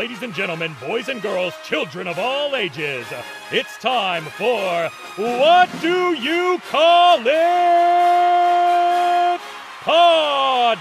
ladies and gentlemen, boys and girls, children of all ages. It's time for What Do You Call It? Podcast.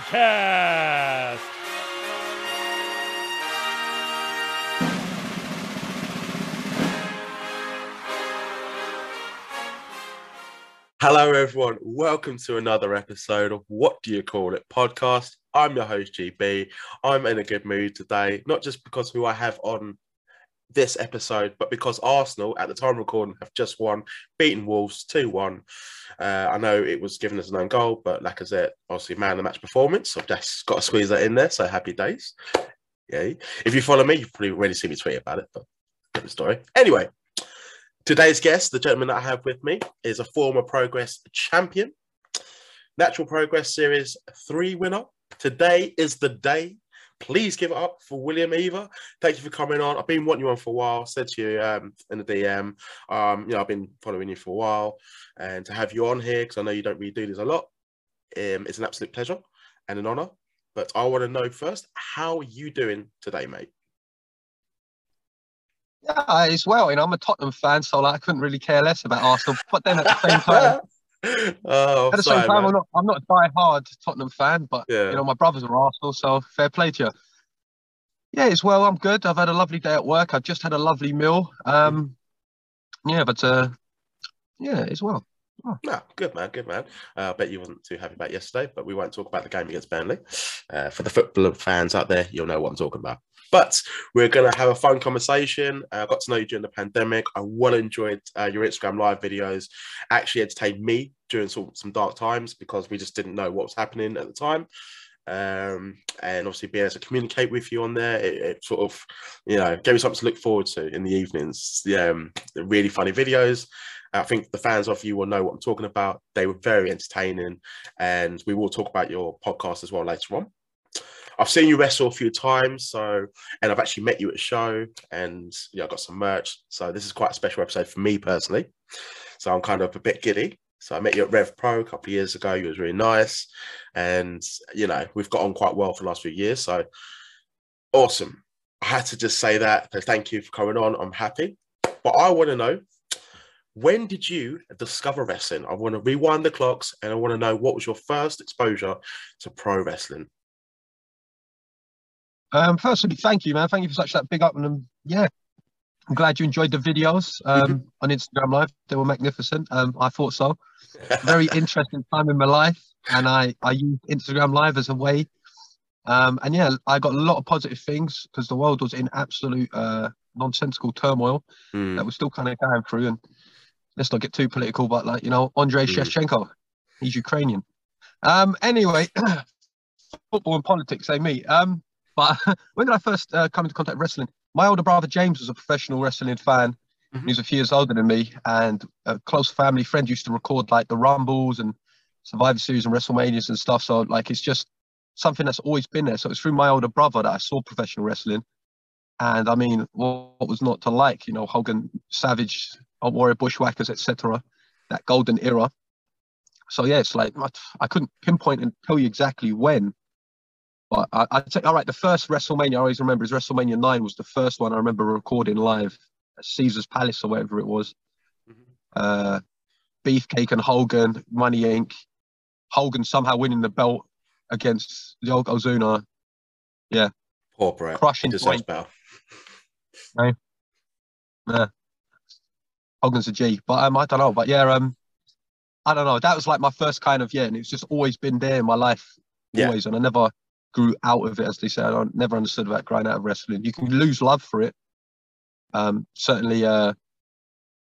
Hello, everyone. Welcome to another episode of What Do You Call It podcast. I'm your host, GB. I'm in a good mood today, not just because who I have on this episode, but because Arsenal, at the time recording, have just won, beaten Wolves 2 1. Uh, I know it was given as an own goal, but like I said, obviously, man of the match performance. So I've just got to squeeze that in there. So happy days. Yeah. If you follow me, you've probably already seen me tweet about it, but different story. Anyway, Today's guest, the gentleman that I have with me, is a former Progress champion, Natural Progress Series 3 winner. Today is the day. Please give it up for William Eva. Thank you for coming on. I've been wanting you on for a while. Said to you um, in the DM, um, you know, I've been following you for a while, and to have you on here because I know you don't really do this a lot. Um, it's an absolute pleasure and an honor. But I want to know first, how are you doing today, mate? Yeah, as well. You know, I'm a Tottenham fan, so like, I couldn't really care less about Arsenal. But then at the same time, oh, at the sorry, same time, man. I'm not I'm not a die-hard Tottenham fan, but Yeah. you know, my brothers are Arsenal, so fair play to you. Yeah, as well. I'm good. I've had a lovely day at work. I've just had a lovely meal. Um, yeah, but uh, yeah, as well. No, good man, good man. Uh, I bet you wasn't too happy about yesterday, but we won't talk about the game against Burnley. Uh, for the football fans out there, you'll know what I'm talking about. But we're going to have a fun conversation. Uh, I got to know you during the pandemic. I well enjoyed uh, your Instagram live videos. Actually entertained me during some, some dark times because we just didn't know what was happening at the time. Um, and obviously being able to communicate with you on there, it, it sort of, you know, gave me something to look forward to in the evenings. The, um, the really funny videos. I think the fans of you will know what I'm talking about. They were very entertaining, and we will talk about your podcast as well later on. I've seen you wrestle a few times, so and I've actually met you at a show, and yeah, I got some merch. So this is quite a special episode for me personally. So I'm kind of a bit giddy. So I met you at Rev Pro a couple of years ago. You was really nice, and you know we've got on quite well for the last few years. So awesome. I had to just say that. So thank you for coming on. I'm happy, but I want to know when did you discover wrestling? I want to rewind the clocks and I want to know what was your first exposure to pro wrestling? Um, firstly, thank you, man. Thank you for such that big up, and um, yeah, I'm glad you enjoyed the videos um, on Instagram Live. They were magnificent. Um, I thought so. Very interesting time in my life, and I I used Instagram Live as a way. Um, and yeah, I got a lot of positive things because the world was in absolute uh, nonsensical turmoil Hmm. that we're still kind of going through. And let's not get too political, but like you know, Andrei Mm. Shevchenko, he's Ukrainian. Um, anyway, football and politics they meet. Um, but when did I first uh, come into contact with wrestling? My older brother James was a professional wrestling fan. Mhm. He was a few years older than me, and a close family friend used to record like the Rumbles and Survivor Series and WrestleManias and stuff. So like it's just something that's always been there. So it's through my older brother that I saw professional wrestling. And I mean, what, was not to like? You know, Hogan, Savage, Warrior, Bushwhackers, etc. That golden era. So yeah, it's like I couldn't pinpoint and tell you exactly when, but I, I'd say all right. The first WrestleMania I always remember is WrestleMania nine was the first one I remember recording live at Caesar's Palace or whatever it was. Mhm. Uh, Beefcake and Hogan, Money Inc. Hogan somehow winning the belt against Yokozuna, Yeah, Poor Bret. Crushing deserves better. Yeah. Hogan's a G, but um, I don't know. But yeah, um, I don't know. That was like my first kind of yeah, and it's just always been there in my life, Yeah. always, and I never grew out of it, as they say. I never understood about growing out of wrestling. You can lose love for it. Um, certainly, uh,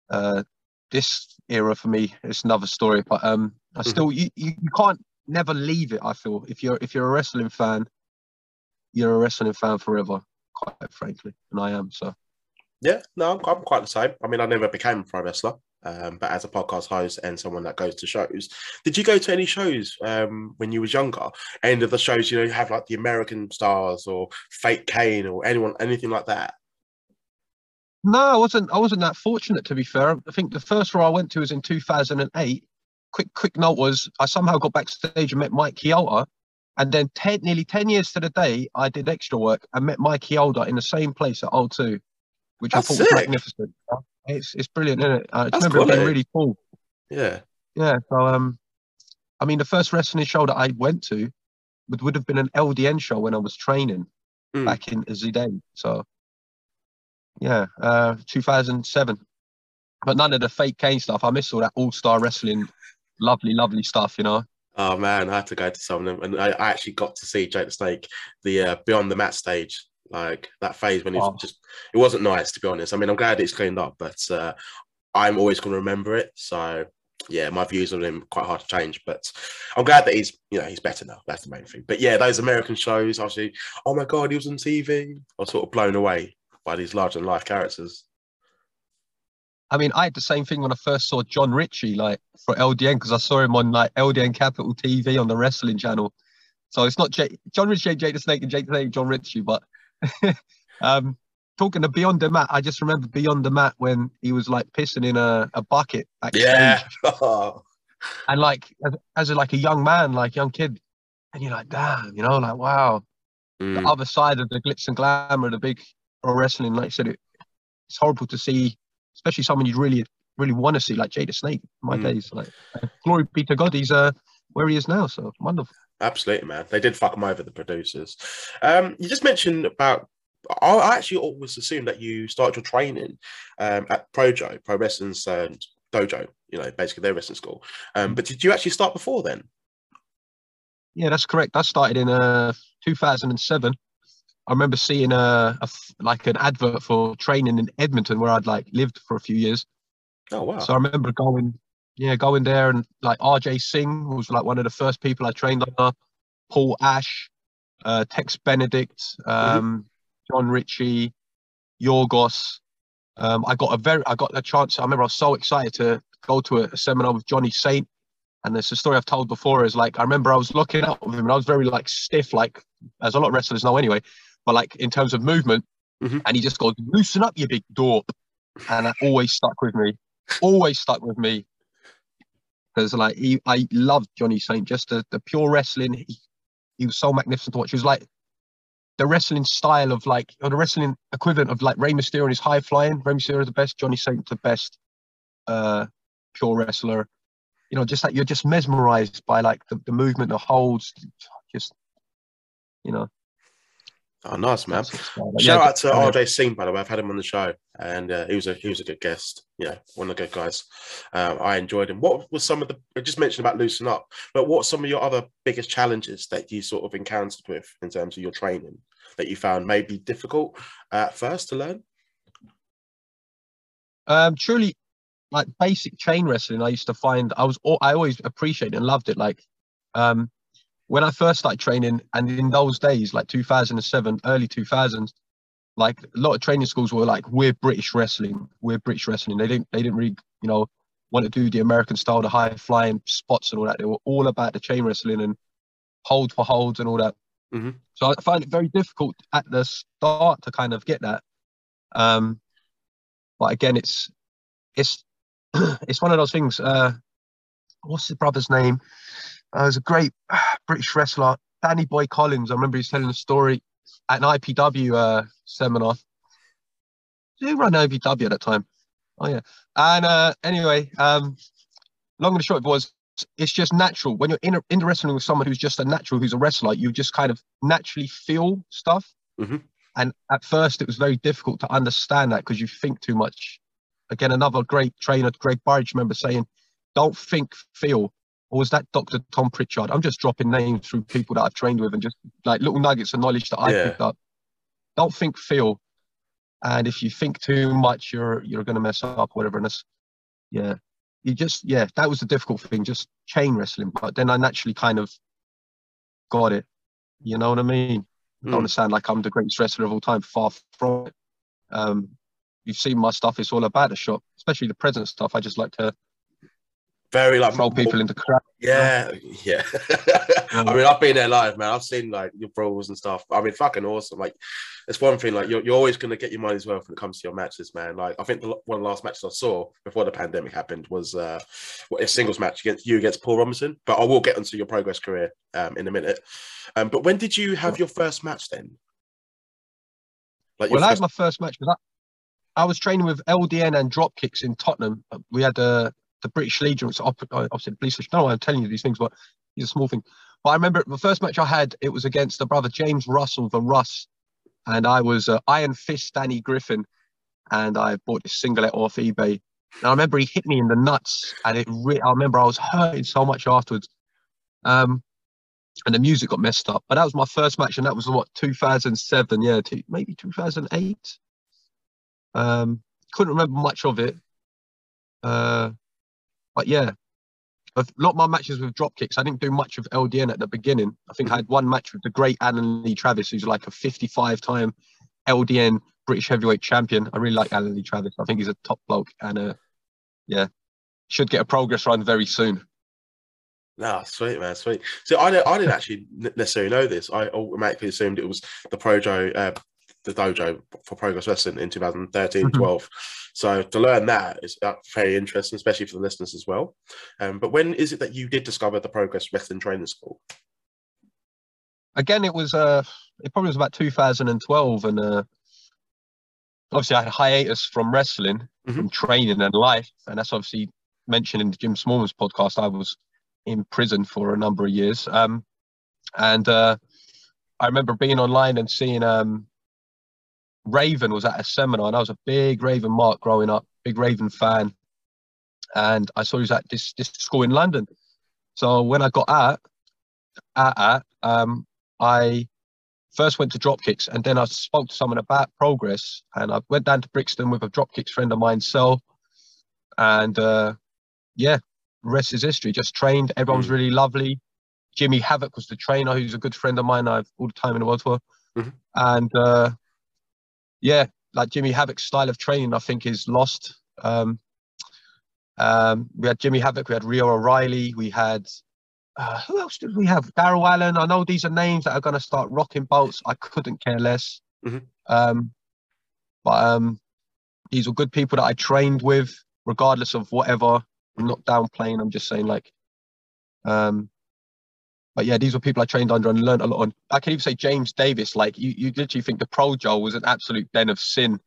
uh, this era for me, it's another story. But um, I Mhm. still, you, you, you can't never leave it. I feel if you're if you're a wrestling fan, you're a wrestling fan forever. Quite frankly, and I am. So Yeah, no, I'm, I'm quite the same. I mean, I never became a pro wrestler, um, but as a podcast host and someone that goes to shows, did you go to any shows um, when you was younger? Any of the shows, you know, you have like the American Stars or Fake Kane or anyone, anything like that? No, I wasn't. I wasn't that fortunate to be fair. I think the first Raw I went to was in 2008. Quick, quick note was I somehow got backstage and met Mike Kyoto, And then 10, nearly 10 years to the day, I did extra work. and met Mikey Older in the same place at O2, which That's I thought sick. was magnificent. It's, it's brilliant, isn't it? I That's remember it being really cool. Yeah. Yeah. So, um, I mean, the first wrestling show that I went to would, would have been an LDN show when I was training Mm. back in Zidane. So, yeah, uh, 2007. But none of the fake Kane stuff. I miss all that all star wrestling, lovely, lovely stuff, you know? Oh man, I had to go to some of them, and I, I actually got to see Jake the Snake, the uh, Beyond the Mat stage, like that phase when he was Oh. just. It wasn't nice to be honest. I mean, I'm glad it's cleaned up, but uh, I'm always going to remember it. So yeah, my views on him quite hard to change, but I'm glad that he's you know he's better now. That's the main thing. But yeah, those American shows, obviously, oh my god, he was on TV. I was sort of blown away by these larger than life characters. I mean, I had the same thing when I first saw John Ritchie, like for LDN, because I saw him on like LDN Capital TV on the wrestling channel. So it's not Jake, John Ritchie, Jake the Snake, and Jake the Snake, John Ritchie. But um, talking to Beyond the Mat, I just remember Beyond the Mat when he was like pissing in a, a bucket backstage. Yeah. Oh, And like as, as a, like a young man, like young kid, and you're like, damn, you know, like wow, Mm. the other side of the glitz and glamour of the big pro wrestling. Like I said, it, it's horrible to see, especially someone you really, really want to see, like Jake the Snake. In my Mm. days, like glory be to God, he's uh where he is now. So wonderful. Absolutely, man. They did fuck them over, the producers. Um, you just mentioned about. I actually always assumed that you started your training um, at Projo, Pro Wrestling's uh, dojo. You know, basically their wrestling school. Um, but did you actually start before then? Yeah, that's correct. I started in uh 2007. I remember seeing a like an advert for training in Edmonton where I'd like lived for a few years. Oh wow! So I remember going, yeah, going there and like RJ Singh was like one of the first people I trained under. Paul Ash, uh, Tex Benedict, um, John Ritchie, Yorgos. Um, I got a very, I got a chance. I remember I was so excited to go to a, a seminar with Johnny Saint, and there's a story I've told before. Is like I remember I was looking up with him, and I was very like stiff, like as a lot of wrestlers know anyway. But like in terms of movement, Mhm. and he just goes, "Loosen up, you big dorp," and that always stuck with me. Always stuck with me because like he, I loved Johnny Saint, just the, the pure wrestling. He, he was so magnificent to watch. He was like the wrestling style of like, or the wrestling equivalent of like Rey Mysterio and his high flying. Rey Mysterio is the best. Johnny Saint the best uh, pure wrestler. You know, just like you're just mesmerized by like the, the movement, the holds, just you know. Oh, nice man. that sort of style. But Shout yeah, out to. RJ Singh, by the way. I've had him on the show, and uh, he was a he was a good guest. Yeah, one of the good guys. Um, I enjoyed him. What was some of the? I just mentioned about loosen up, but what some of your other biggest challenges that you sort of encountered with in terms of your training that you found maybe difficult at first to learn? Um, truly, like basic chain wrestling, I used to find I was I always appreciated and loved it. Like, um, when I first started training, and in those days, like 2007, early 2000s, like a lot of training schools were like, "We're British wrestling. We're British wrestling." They didn't they didn't really you know want to do the American style, the high flying spots and all that. They were all about the chain wrestling and hold for holds and all that. Mhm. So I find it very difficult at the start to kind of get that. Um, but again, it's it's it's one of those things. Uh, what's his brother's name? Uh, there's a great British wrestler, Danny Boy Collins. I remember he was telling a story at an IPW uh, seminar. Who ran IPW at that time? Oh yeah. And uh, anyway, um, long and short of it was, it's just natural when you're in a, in the wrestling with someone who's just a natural, who's a wrestler. You just kind of naturally feel stuff. Mhm. And at first, it was very difficult to understand that because you think too much. Again, another great trainer, Greg Burridge, remember saying, "Don't think, feel." Or was that Dr. Tom Pritchard? I'm just dropping names through people that I've trained with and just like little nuggets of knowledge that I Yeah. picked up. Don't think, feel. And if you think too much, you're you're gonna mess up, whatever. And that's yeah. You just yeah, that was the difficult thing, just chain wrestling. But then I naturally kind of got it. You know what I mean? I Mm. don't understand like I'm the greatest wrestler of all time, far from it. Um, you've seen my stuff, it's all about the shot, especially the present stuff. I just like to very like throw people into crap. Yeah, yeah. I mean, I've been there live, man. I've seen like your brawls and stuff. I mean, fucking awesome. Like, it's one thing. Like, you're, you're always going to get your money's worth when it comes to your matches, man. Like, I think the, one of the last matches I saw before the pandemic happened was uh, a singles match against you against Paul Robinson. But I will get onto your progress career um, in a minute. Um, but when did you have your first match then? Like, well, first... that was my first match because I, I was training with LDN and drop kicks in Tottenham. We had a the British Legion, which obviously the police. No, I'm telling you these things, but these a small thing. But I remember the first match I had, it was against the brother James Russell, the Russ, and I was uh, Iron Fist Danny Griffin, and I bought this singlet off eBay. And I remember he hit me in the nuts, and it. Re- I remember I was hurting so much afterwards. Um, and the music got messed up. But that was my first match, and that was what 2007, yeah, two, maybe 2008. Um, couldn't remember much of it. Uh, but yeah, a lot of my matches with drop kicks, I didn't do much of LDN at the beginning. I think I had one match with the great Alan Lee Travis, who's like a 55 time LDN British heavyweight champion. I really like Alan Lee Travis. I think he's a top bloke and uh, yeah, should get a progress run very soon. No, sweet man, sweet. So I I didn't actually necessarily know this. I automatically assumed it was the Projo, uh, the dojo for Progress Wrestling in 2013, mm-hmm. 12. So to learn that is very interesting, especially for the listeners as well. Um, but when is it that you did discover the Progress Wrestling Training School? Again, it was uh, it probably was about 2012, and uh, obviously I had a hiatus from wrestling, mm-hmm. from training and life, and that's obviously mentioned in the Jim Smallman's podcast. I was in prison for a number of years, um, and uh, I remember being online and seeing um, Raven was at a seminar, and I was a big Raven mark growing up, big Raven fan. And I saw he was at this this school in London. So when I got at at, at um, I first went to dropkicks, and then I spoke to someone about progress, and I went down to Brixton with a dropkicks friend of mine, Cell, and uh, yeah, rest is history. Just trained. Everyone was mm. really lovely. Jimmy Havoc was the trainer, who's a good friend of mine. I've all the time in the world for, mm-hmm. and uh, yeah, like Jimmy Havoc's style of training, I think, is lost. Um, um, we had Jimmy Havoc, we had Rio O'Reilly, we had uh, who else did we have? Daryl Allen. I know these are names that are going to start rocking bolts. I couldn't care less. Mm-hmm. Um, but um, these were good people that I trained with, regardless of whatever. I'm not downplaying. I'm just saying, like, um, but yeah, these were people I trained under and learned a lot on. I can even say James Davis. Like you, you literally think the Projo was an absolute den of sin.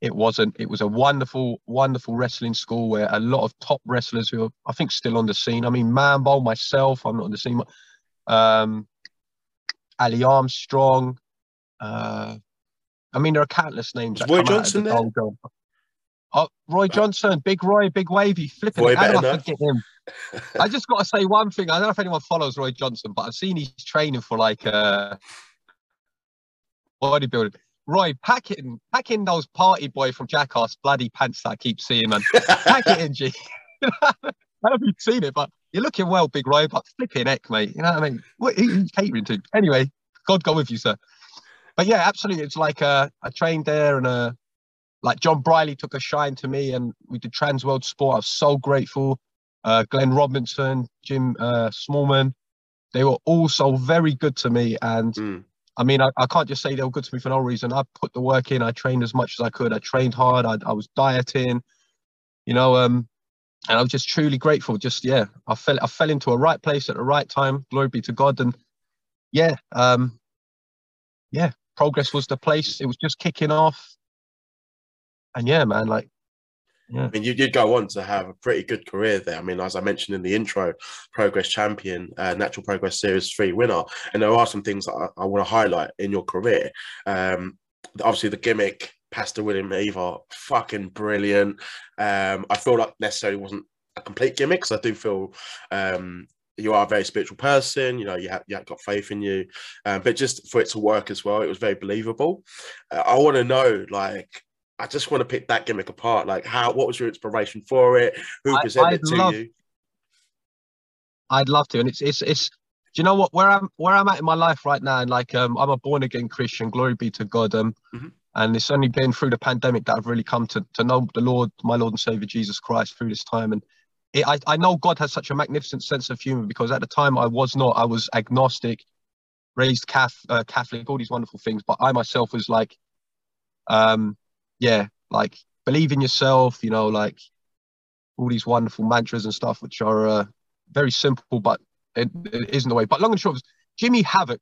It wasn't. It was a wonderful, wonderful wrestling school where a lot of top wrestlers who are, I think, still on the scene. I mean, Mambo, myself, I'm not on the scene. Um, Ali Armstrong. Uh, I mean, there are countless names. Roy Johnson there? Oh, Roy Johnson, Big Roy, Big Wavy, flipping. Roy how I forget him? I just got to say one thing. I don't know if anyone follows Roy Johnson, but I've seen he's training for like uh, bodybuilding. Roy, pack in, pack in those party boy from Jackass bloody pants that I keep seeing, man. pack it in, G. I don't know if you've seen it, but you're looking well, Big Roy, but flipping heck, mate. You know what I mean? What are you catering to? Anyway, God go with you, sir. But yeah, absolutely. It's like uh, I trained there and uh, like Jon Briley took a shine to me, and we did Trans World Sport. I was so grateful. Uh, Glenn Robinson, Jim uh, Smallman, they were also very good to me. And mm. I mean, I, I, can't just say they were good to me for no reason. I put the work in. I trained as much as I could. I trained hard. I, I was dieting, you know, um, and I was just truly grateful. Just yeah, I fell I fell into a right place at the right time. Glory be to God. And yeah, um, yeah, progress was the place. It was just kicking off and yeah, man, like yeah. I mean, you did go on to have a pretty good career there. I mean, as I mentioned in the intro, Progress Champion, uh, Natural Progress Series 3 winner. And there are some things I, I want to highlight in your career. Um, obviously, the gimmick, Pastor William Eva, fucking brilliant. Um, I feel like necessarily wasn't a complete gimmick because I do feel um, you are a very spiritual person. You know, you have, you have got faith in you, um, but just for it to work as well, it was very believable. Uh, I want to know, like, I just want to pick that gimmick apart. Like, how? What was your inspiration for it? Who presented I, it to love, you? I'd love to, and it's it's it's. Do you know what? Where I'm where I'm at in my life right now, and like um, I'm a born again Christian. Glory be to God. Um, mm-hmm. and it's only been through the pandemic that I've really come to to know the Lord, my Lord and Savior Jesus Christ, through this time. And it, I, I know God has such a magnificent sense of humor because at the time I was not. I was agnostic, raised Catholic, uh, Catholic, all these wonderful things. But I myself was like, um, yeah, like believe in yourself. You know, like all these wonderful mantras and stuff, which are uh, very simple, but it, it isn't the way. But long and short, Jimmy Havoc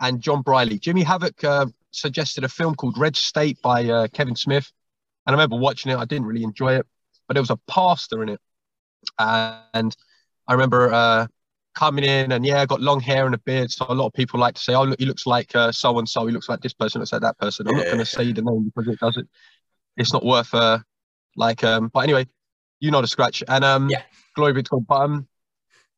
and Jon Briley. Jimmy Havoc uh, suggested a film called Red State by uh, Kevin Smith, and I remember watching it. I didn't really enjoy it, but there was a pastor in it and I remember uh, coming in and yeah, I got long hair and a beard. So a lot of people like to say, oh, look, he looks like so and so. He looks like this person. Looks like that person. I'm yeah. not going to say the name because it doesn't. It's not worth uh like um. But anyway, you know the scratch and um. Yeah. Glory be to God. But um,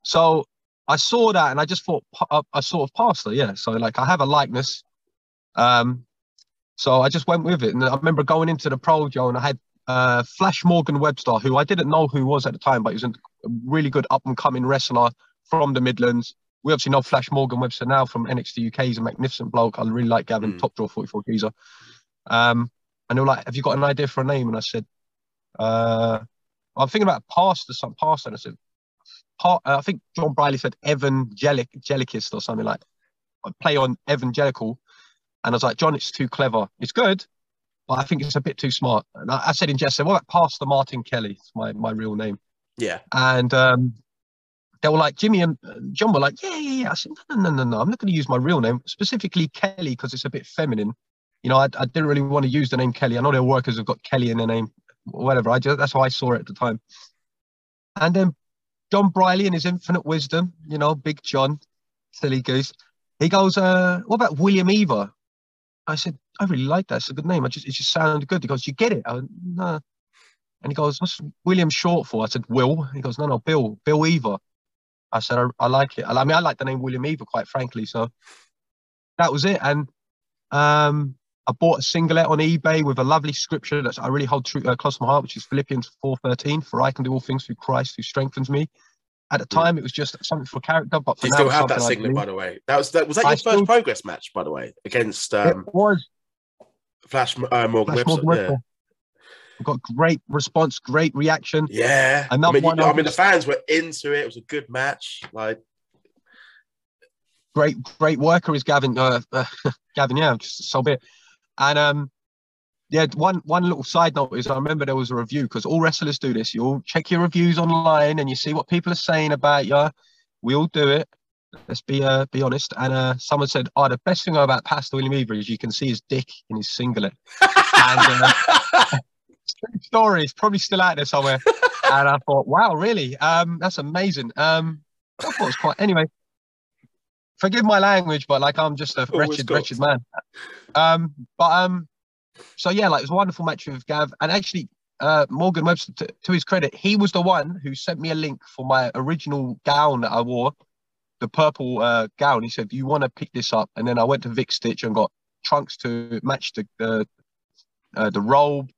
so I saw that and I just thought uh, I sort of passed pastor. Yeah. So like I have a likeness. Um. So I just went with it, and I remember going into the Projo, and I had uh, Flash Morgan Webster, who I didn't know who was at the time, but he was a really good up and coming wrestler from the Midlands. We obviously know Flash Morgan Webster now from NXT UK. He's a magnificent bloke. I really like Gavin, mm. top draw 44 geezer. Um, and they were like, Have you got an idea for a name? And I said, uh, I'm thinking about pastor, some pastor. And I said, uh, I think Jon Briley said Evangelicist or something like play on evangelical. And I was like, John, it's too clever. It's good, but I think it's a bit too smart. And I, I said in jest, what about Pastor Martin Kelly? It's my, my real name. Yeah. And um, they were like, Jimmy and John were like, yeah, yeah, yeah. I said, no, no, no, no. I'm not going to use my real name, specifically Kelly, because it's a bit feminine. You know, I, I didn't really want to use the name Kelly. I know their workers have got Kelly in their name, whatever. I just, that's how I saw it at the time. And then Jon Briley, in his infinite wisdom, you know, Big John, silly goose, he goes, uh, what about William Eva? I said, I really like that. It's a good name. I just, it just sounded good. He goes, you get it? I went, no. And he goes, what's William short for? I said, Will. He goes, no, no, Bill, Bill Eva. I said, I, I like it. I, I mean, I like the name William Eva, quite frankly. So that was it. And um, I bought a singlet on eBay with a lovely scripture that I really hold true, uh, close to my heart, which is Philippians 4.13, for I can do all things through Christ who strengthens me. At the time, it was just something for character, but for you now, still have that singlet, by the way. That was that was that your I first still, progress match, by the way, against um, it was Flash uh, Morgan Flash Webster. Morgan yeah. We got great response, great reaction. Yeah, I mean, you, I mean, the fans were into it. It was a good match. Like, great, great worker is Gavin. Uh, uh, Gavin, yeah, just so bit. And um, yeah, one one little side note is I remember there was a review because all wrestlers do this. You all check your reviews online and you see what people are saying about you. We all do it. Let's be uh, be honest. And uh, someone said, "Oh, the best thing about Pastor William Eva is you can see his dick in his singlet." and, uh, story is probably still out there somewhere. and I thought, wow, really? Um, that's amazing. Um, I thought it was quite. Anyway, forgive my language, but like I'm just a wretched, wretched man. Um, but um, so yeah, like it was a wonderful match with Gav, and actually, uh, Morgan Webster, to, to his credit, he was the one who sent me a link for my original gown that I wore, the purple uh, gown. He said, "You want to pick this up?" And then I went to Vic Stitch and got trunks to match the the, uh, the robe,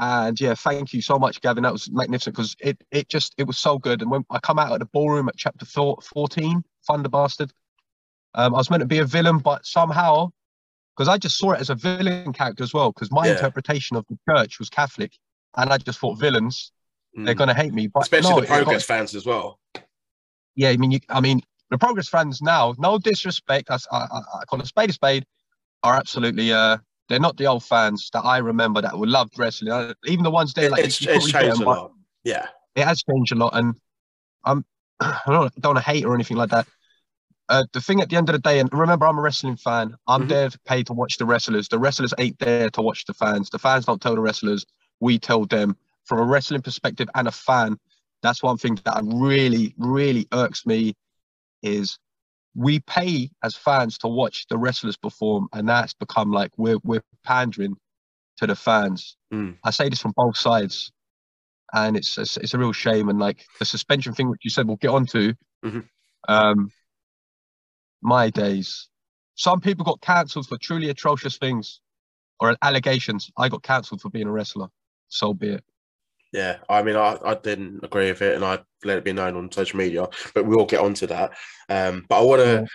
and yeah, thank you so much, Gavin. That was magnificent because it it just it was so good. And when I come out of the ballroom at chapter 14, Thunder Bastard, um, I was meant to be a villain, but somehow, because I just saw it as a villain character as well, because my yeah. interpretation of the church was Catholic, and I just thought villains, mm. they're going to hate me. But especially no, the Progress got, fans as well. Yeah, I mean, you, I mean, the Progress fans now, no disrespect, I, I, I call a spade a spade, are absolutely uh they're not the old fans that I remember that would love wrestling. Uh, even the ones there, like it's, it's changed them, a lot. Yeah, it has changed a lot, and I'm I don't, don't want to hate or anything like that. Uh, the thing at the end of the day, and remember, I'm a wrestling fan. I'm mm-hmm. there to pay to watch the wrestlers. The wrestlers ain't there to watch the fans. The fans don't tell the wrestlers. We tell them. From a wrestling perspective and a fan, that's one thing that really, really irks me. Is we pay as fans to watch the wrestlers perform, and that's become like we're we're pandering to the fans. Mm. I say this from both sides, and it's, it's, it's a real shame. And like the suspension thing, which you said we'll get onto. Mm-hmm. Um, my days. Some people got cancelled for truly atrocious things or allegations. I got cancelled for being a wrestler. So be it. Yeah, I mean, I, I didn't agree with it, and I let it be known on social media. But we'll get onto that. Um, but I want to.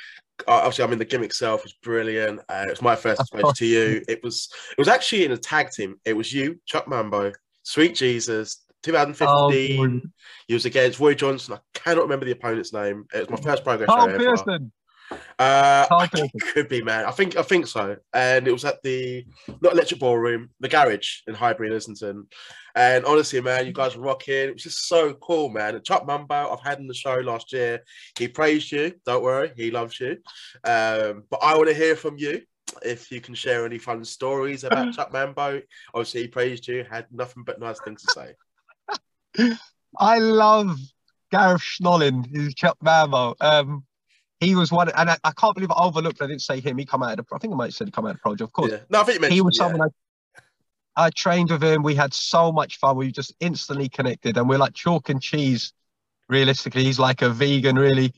Obviously, I mean, the gimmick itself was brilliant. Uh, it was my first exposure to you. It was. It was actually in a tag team. It was you, Chuck Mambo, Sweet Jesus, 2015. Oh, he was against Roy Johnson. I cannot remember the opponent's name. It was my first progress Carl. Pearson. Uh, I- Pearson. could be, man. I think I think so. And it was at the not Electric Ballroom, the Garage in Highbury, Islington. And honestly, man, you guys were rocking. It was just so cool, man. And Chuck Mambo, I've had in the show last year. He praised you. Don't worry, he loves you. Um, but I want to hear from you. If you can share any fun stories about Chuck Mambo, obviously he praised you, had nothing but nice things to say. I love Gareth Schnolling, who's Chuck Mambo. Um, he was one, and I, I can't believe I overlooked. I didn't say him. He come out of the. I think I might have said he come out of project. Of course, Yeah. No, I think mentioned he was yeah. someone I, I trained with him. We had so much fun. We just instantly connected, and we're like chalk and cheese. Realistically, he's like a vegan, really.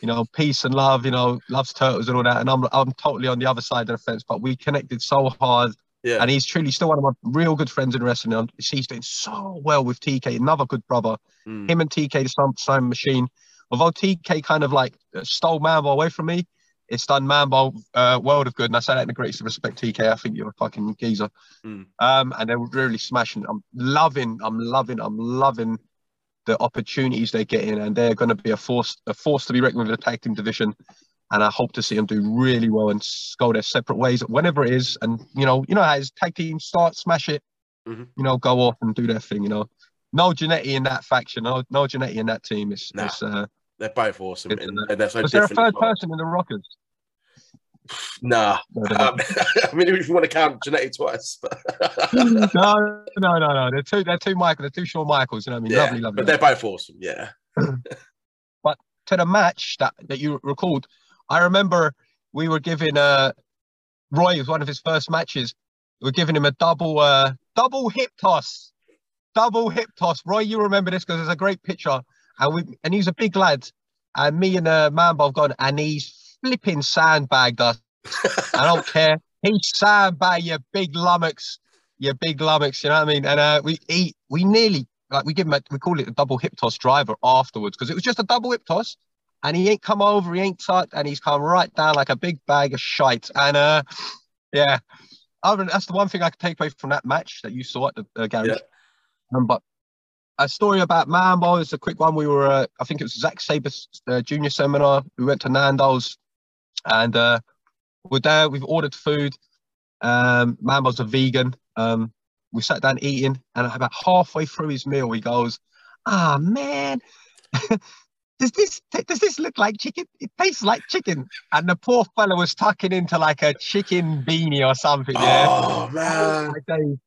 You know, peace and love. You know, loves turtles and all that. And I'm I'm totally on the other side of the fence. But we connected so hard, Yeah. and he's truly still one of my real good friends in wrestling. And he's doing so well with TK, another good brother. Mm. Him and TK, the same, same machine. Although TK kind of like stole Mambo away from me, it's done Mambo uh, world of good. And I say that in the greatest respect, TK. I think you're a fucking geezer. Mm. Um, and they're really smashing. I'm loving, I'm loving, I'm loving the opportunities they're getting, and they're going to be a force, a force to be reckoned with in the tag team division. And I hope to see them do really well and go their separate ways, whenever it is. And you know, you know how it's tag team start, smash it, Mhm. you know, go off and do their thing. You know, no Jannetty in that faction, no, no Jannetty in that team. It's, Nah. it's uh, They're both awesome, and, they're so was there a third well. person in the Rockers? Nah, No, um, I mean, if you want to count Jannetty twice, but no, no, no, no. They're two. They're two Michael. They're two Shawn Michaels. You know what I mean? yeah, lovely, lovely. but they're both awesome. Yeah, but to the match that, that you recalled, I remember we were giving uh Roy it was one of his first matches. We were giving him a double uh double hip toss. Double hip toss. Roy, you remember this because there's a great picture. And we and he's a big lad. And me and uh Mambo have gone and he's flipping sandbagged us. I don't care. He sandbagged you big lummox, your big lummox, you know what I mean? And uh we he, we nearly like we give him a, we call it a double hip toss driver afterwards because it was just a double hip toss and he ain't come over, he ain't tucked, and he's come right down like a big bag of shite. And uh, yeah, other than, that's the one thing I could take away from that match that you saw at the uh, garage. Yeah. Um, but a story about Mambo is a quick one. We were, uh, I think it was Zack Sabre's uh, junior seminar. We went to Nando's, and uh, we're there. We've ordered food. Um, Mambo's a vegan. Um, we sat down eating, and about halfway through his meal, he goes, "Ah man, does this does this look like chicken? It tastes like chicken." And the poor fella was tucking into like a chicken beanie or something. Yeah. oh man.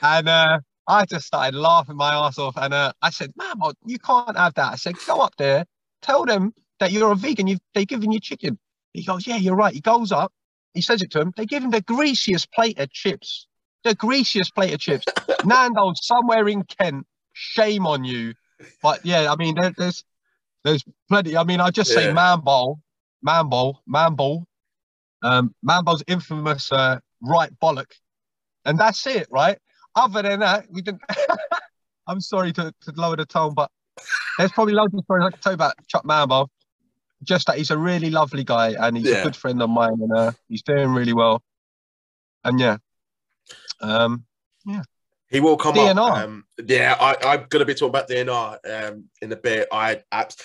And uh, I just started laughing my ass off. And uh, I said, "Ma'am, oh, you can't have that." I said, "Go up there, tell them that you're a vegan. You've, they're giving you chicken." He goes, "Yeah, you're right." He goes up. He says it to him. They give him the greasiest plate of chips. The greasiest plate of chips. Nando's somewhere in Kent. Shame on you. But yeah, I mean, there, there's there's plenty. I mean, I just say Yeah. Mambo, Mambo, Mambo, um, Mambo's infamous uh, right bollock, and that's it, right? Other than that, we didn't. I'm sorry to, to lower the tone, but there's probably loads of stories I can tell you about Chuck Mambo. Just that he's a really lovely guy and he's Yeah. a good friend of mine, and uh, he's doing really well. And yeah, um, yeah. he will come DNR. up. Um, yeah, I, I'm gonna be talking about DNR um, in a bit. I abs-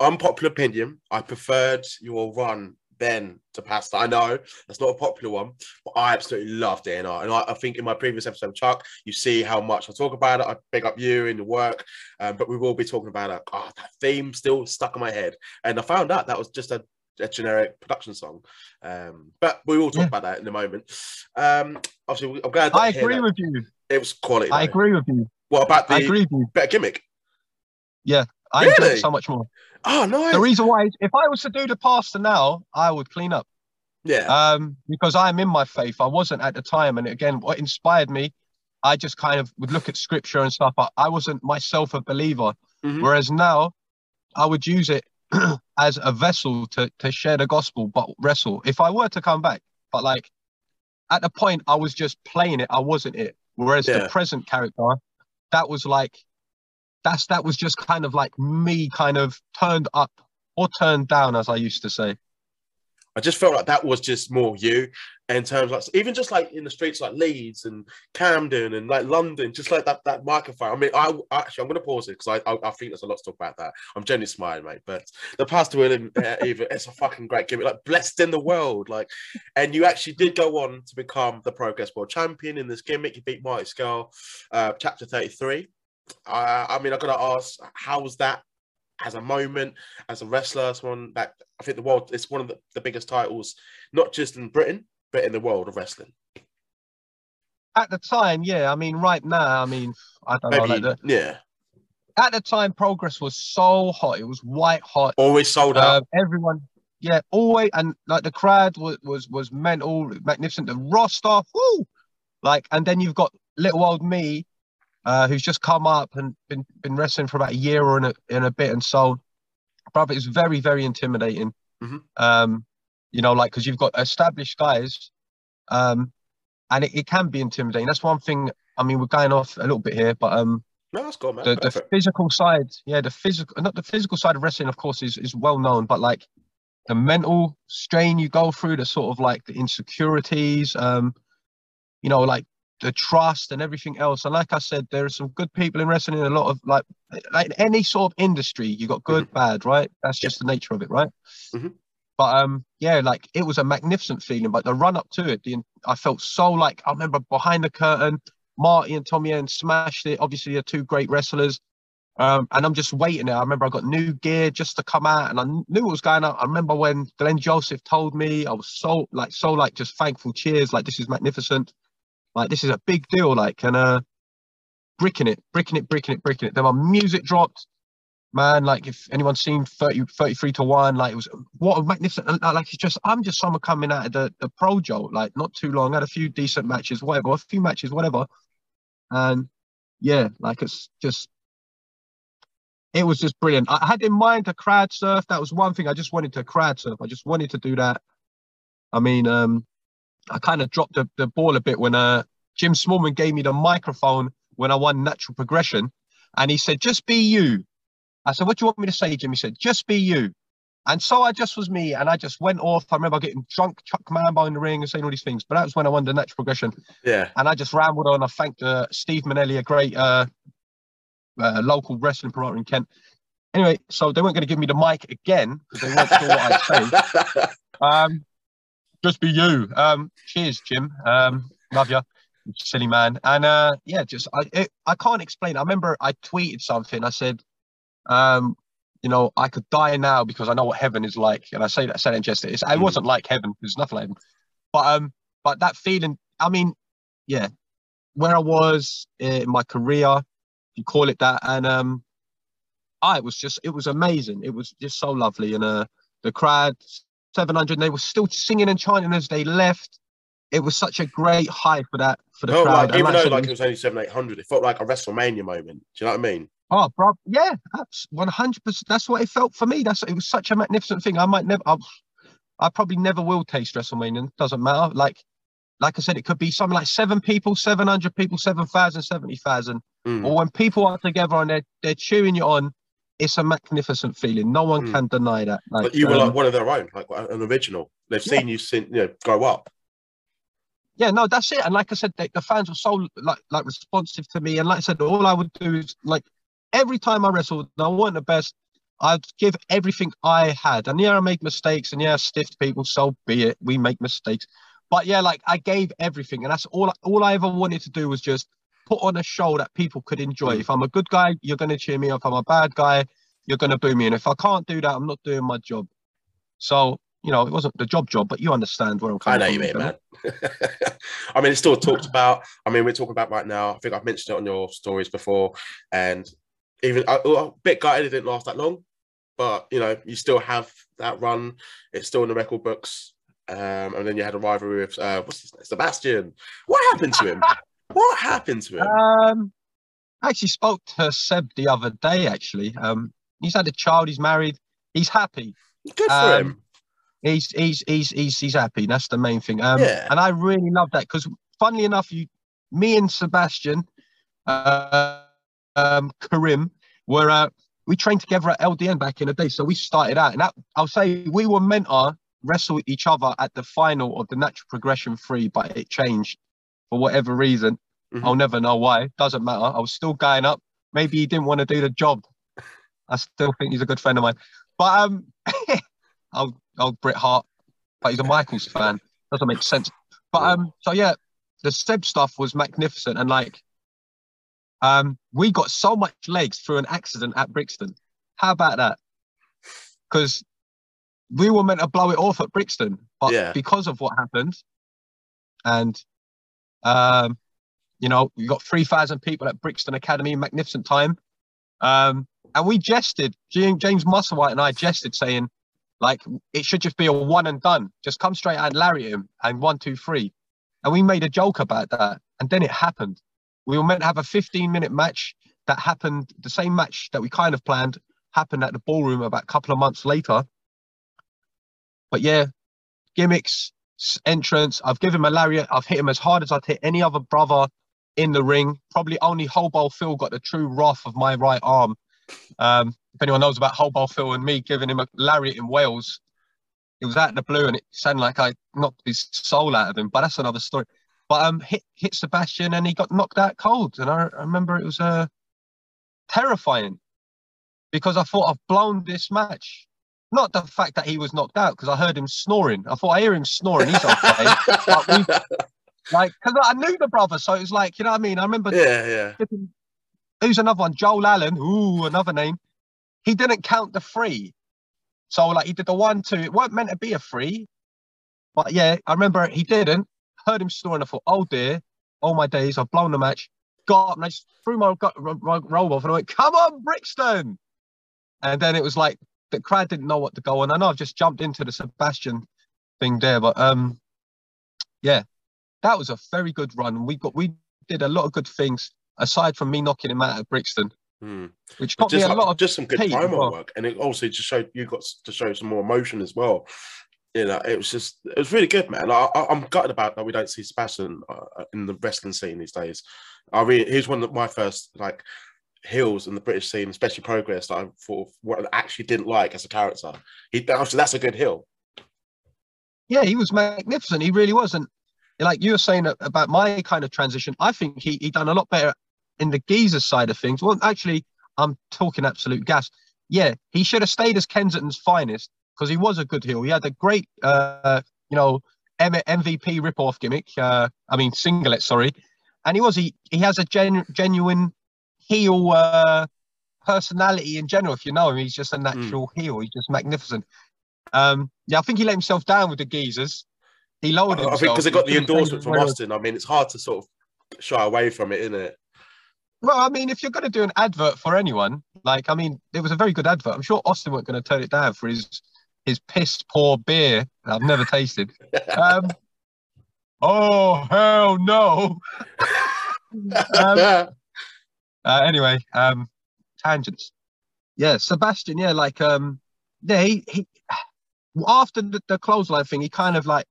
unpopular opinion. I preferred your run then to pasta. I know that's not a popular one, but I absolutely love DNR. And I, I think in my previous episode, Chuck, you see how much I talk about it. I pick up you in the work, um, but we will be talking about it. Oh, that theme still stuck in my head, and I found out that was just a, a generic production song. Um, but we will talk Yeah. about that in a moment. Um, obviously, I'm glad. I agree with you. it was quality. I though. agree with you. What about the I agree with you. better gimmick? I enjoy it so much more. Oh no! The reason why is if I was to do the pastor now, I would clean up. yeah, um, because I'm in my faith. I wasn't at the time, and again, what inspired me, I just kind of would look at scripture and stuff. But I wasn't myself a believer. Mhm. Whereas now, I would use it as a vessel to to share the gospel, but wrestle. If I were to come back, but like at the point, I was just playing it. I wasn't it. Whereas Yeah. the present character, that was like, that's that was just kind of like me, kind of turned up or turned down, as I used to say. I just felt like that was just more you in terms of like even just like in the streets like Leeds and Camden and like London, just like that that microphone. I mean, I actually I'm gonna pause it because I, I, I think there's a lot to talk about that. I'm genuinely smiling, mate. But the Pastor William uh, even it's a fucking great gimmick, like blessed in the world, like, and you actually did go on to become the Progress World Champion in this gimmick. You beat Marty Scurll, uh, chapter 33. Uh, I mean, I gotta ask, how was that as a moment, as a wrestler, as one that I think the world it's one of the, the biggest titles, not just in Britain, but in the world of wrestling. At the time, yeah. I mean, right now, I mean, I don't Maybe, know. Like the, yeah, at the time, Progress was so hot. It was white hot. always sold out. Um, everyone, yeah, always, and like the crowd was was was mental, magnificent. The roster, whoo, like, and then you've got little old me, uh, who's just come up and been been wrestling for about a year or in a in a bit, and so, brother, it's very very intimidating. Mhm. Um, you know, like because you've got established guys, um, and it, it can be intimidating. That's one thing. I mean, we're going off a little bit here, but um, no, that's cool, man. the, the physical side, yeah, the physical, not the physical side of wrestling, of course, is is well known, but like the mental strain you go through, the sort of like the insecurities, um, you know, like the trust and everything else. And like I said, there are some good people in wrestling. A lot of like, like any sort of industry, you got good, bad, right? That's just the nature of it, right? Mhm. But um, yeah, like it was a magnificent feeling. But the run up to it, the, I felt so like I remember behind the curtain, Marty and Tommy and smashed it. Obviously, they're two great wrestlers. Um, and I'm just waiting there. I remember I got new gear just to come out, and I knew what was going on. I remember when Glenn Joseph told me, I was so like so like just thankful. Cheers, like this is magnificent. Like this is a big deal. Like and uh, bricking it, bricking it, bricking it, bricking it. Then my music dropped. Man, like if anyone's seen 30, 33 to 1, like it was what a magnificent like it's just I'm just someone coming out of the, the Projo, like not too long, had a few decent matches, whatever, a few matches, whatever. And yeah, like it's just it was just brilliant. I had in mind to crowd surf. That was one thing. I just wanted to crowd surf. I just wanted to do that. I mean, um, I kind of dropped the, the ball a bit when uh Jim Smallman gave me the microphone when I won natural progression, and he said, "Just be you." I said, "What do you want me to say, Jim?" He said, "Just be you." And so I just was me, and I just went off. I remember getting drunk, Chuck Mambo in the ring, and saying all these things. But that was when I won the natural progression Yeah, and I just rambled on. I thanked uh, Steve Manelli, a great uh, uh, local wrestling promoter in Kent. Anyway, so they weren't going to give me the mic again because they weren't sure what I'd say. Um, just be you. Um, cheers, Jim. Um, love you, silly man. And uh, yeah, just I it, I can't explain. I remember I tweeted something. I said, um, you know, I could die now because I know what heaven is like. And I say that said in jest. It's, it Mm. wasn't like heaven. It's nothing like heaven. But um, but that feeling. I mean, yeah, where I was in my career, you call it that, and um, I it was just it was amazing. It was just so lovely, and uh, the crowd, seven hundred, they were still singing and chanting as they left. It was such a great high for that for the crowd. like, And even though like it was only seven, eight hundred, it felt like a WrestleMania moment. Do you know what I mean? Oh, bro, yeah, one hundred percent. That's what it felt for me. That's it was such a magnificent thing. I might never, I, I probably never will taste WrestleMania. Doesn't matter. Like, like I said, it could be something like seven people, seven hundred people, seven thousand, seventy thousand. Mm. Or when people are together and they're they're cheering you on, it's a magnificent feeling. No one Mm. can deny that. Like, But you were um, like one of their own, like an original. They've Yeah. seen you since you know grow up. yeah, no, that's it. And like I said, the, the fans were so like like responsive to me. And like I said, all I would do is like every time I wrestled, and I want the best. I'd give everything I had. And yeah, I make mistakes, and yeah, I stiffed people. So be it. We make mistakes. But yeah, like I gave everything, and that's all. All I ever wanted to do was just put on a show that people could enjoy. Mm. If I'm a good guy, you're gonna cheer me. If I'm a bad guy, you're gonna boo me. And if I can't do that, I'm not doing my job. So you know, it wasn't the job job, but you understand where I'm I coming know from. you mean, you know? man. I mean, it's still talked about. I mean, we're talking about right now. I think I've mentioned it on your stories before, and even well, bit gutted it didn't last that long, but you know, you still have that run. It's still in the record books. Um, and then you had a rivalry with uh, what's his name? Sebastian. What happened to him? what happened to him? Um, I actually spoke to Seb the other day. Actually, um, he's had a child. He's married. He's happy. Good for um, him. He's he's he's he's he's happy. That's the main thing. Um, Yeah. and I really love that because, funnily enough, you, me and Sebastian, uh, um, Karim, were uh, we trained together at LDN back in the day. So we started out, and that I'll say we were meant to wrestle each other at the final of the natural progression three, but it changed for whatever reason. Mhm. I'll never know why. Doesn't matter. I was still going up. Maybe he didn't want to do the job. I still think he's a good friend of mine. But um, old old Bret Hart, but he's a Michaels fan. Doesn't make sense. But um, so yeah, the Seb stuff was magnificent, and like, um, we got so much legs through an accident at Brixton. How about that? Because we were meant to blow it off at Brixton, but Yeah. because of what happened, and um, you know, we got three thousand people at Brixton Academy, magnificent time. Um, and we jested, James, Musselwhite and I jested, saying, like, it should just be a one and done. Just come straight and lariat him and one, two, three. And we made a joke about that. And then it happened. We were meant to have a 15 minute match that happened, the same match that we kind of planned happened at the ballroom about a couple of months later. But yeah, gimmicks, entrance. I've given him a lariat. I've hit him as hard as I'd hit any other brother in the ring. Probably only Hobo Phil got the true wrath of my right arm. Um, if anyone knows about Hobo Phil and me giving him a lariat in Wales, it was out of the blue and it sounded like I knocked his soul out of him. But that's another story. But um, hit hit Sebastian and he got knocked out cold. And I, I remember it was uh, terrifying because I thought I've blown this match. Not the fact that he was knocked out because I heard him snoring. I thought I hear him snoring. He's okay. like, because I knew the brother, so it was like, you know what I mean? I remember yeah, yeah. Who's another one? Joel Allen. Ooh, another name. He didn't count the three. So like he did the one, two. It weren't meant to be a three. But yeah, I remember he didn't. Heard him snoring. I thought, oh dear, all my days, I've blown the match. Got up and I just threw my, got, my robe off and I went, come on, Brixton. And then it was like the crowd didn't know what to go on. I know I've just jumped into the Sebastian thing there, but um, yeah, that was a very good run. We got we did a lot of good things aside from me knocking him out at Brixton, Hmm. which got me just, a lot of just some good promo well. work, and it also just showed you got to show some more emotion as well. You know, it was just it was really good, man. I, I'm gutted about that we don't see Sebastian uh, in the wrestling scene these days. I really, he's one of my first like heels in the British scene, especially Progress. That I thought what I actually didn't like as a character. He obviously that's a good heel. Yeah, he was magnificent. He really was. And like you were saying about my kind of transition, I think he he done a lot better in the geezer side of things. Well, actually, I'm talking absolute gas. Yeah, he should have stayed as Kensington's finest because he was a good heel. He had a great, uh, you know, M- MVP rip-off gimmick. Uh, I mean, singlet, sorry. And he was he he has a gen- genuine heel uh, personality in general. If you know him, he's just a natural heel. He's just magnificent. Um, yeah, I think he let himself down with the geezers. He lowered I, I himself. think because they got the endorsement from Austin. I mean, it's hard to sort of shy away from it, isn't it? Well, I mean, if you're going to do an advert for anyone, like, I mean, it was a very good advert. I'm sure Austin weren't going to turn it down for his his piss poor beer that I've never tasted. Um, oh hell no! Um, uh, anyway, um, tangents. Yeah, Sebastian. Yeah, like, um, yeah, he, he after the, the clothesline thing, he kind of like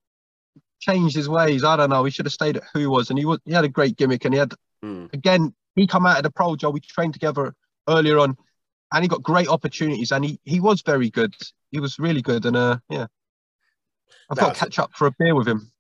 changed his ways. I don't know. He should have stayed at who he was, and he was he had a great gimmick, and he had Hmm. again, he come out of the Projo. We trained together earlier on, and he got great opportunities. And he he was very good. He was really good. And uh, yeah, I've No, got to catch up for a beer with him.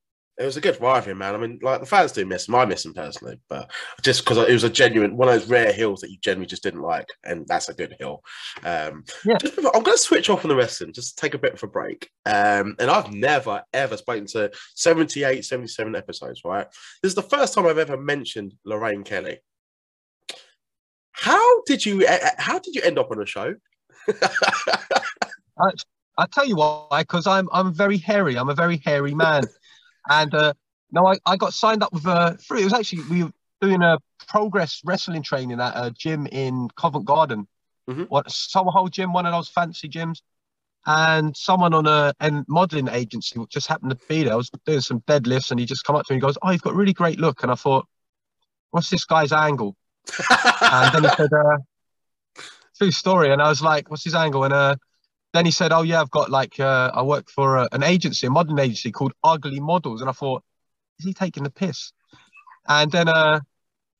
It was a good rivalry, man. I mean, like the fans do miss him. I miss him personally, but just because it was a genuine one of those rare heels that you genuinely just didn't like, and that's a good heel. Um, Yeah. just before- I'm going to switch off on the wrestling, just take a bit of a break. Um, and I've never ever spoken to 78, 77 episodes. Right, this is the first time I've ever mentioned Lorraine Kelly. How did you? How did you end up on a show? I tell you why, because I'm I'm very hairy. I'm a very hairy man, and uh, no, I, I got signed up with uh, three. It was actually we were doing a progress wrestling training at a gym in Covent Garden. Mhm. What Somerhole gym, one of those fancy gyms, and someone on a and modeling agency just happened to be there. I was doing some deadlifts, and he just come up to me and goes, "Oh, you've got a really great look," and I thought, "What's this guy's angle?" And then he said, uh, true story. And I was like, what's his angle? And uh, then he said, oh, yeah, I've got like, uh, I work for uh, an agency, a modern agency called Ugly Models. And I thought, is he taking the piss? And then uh,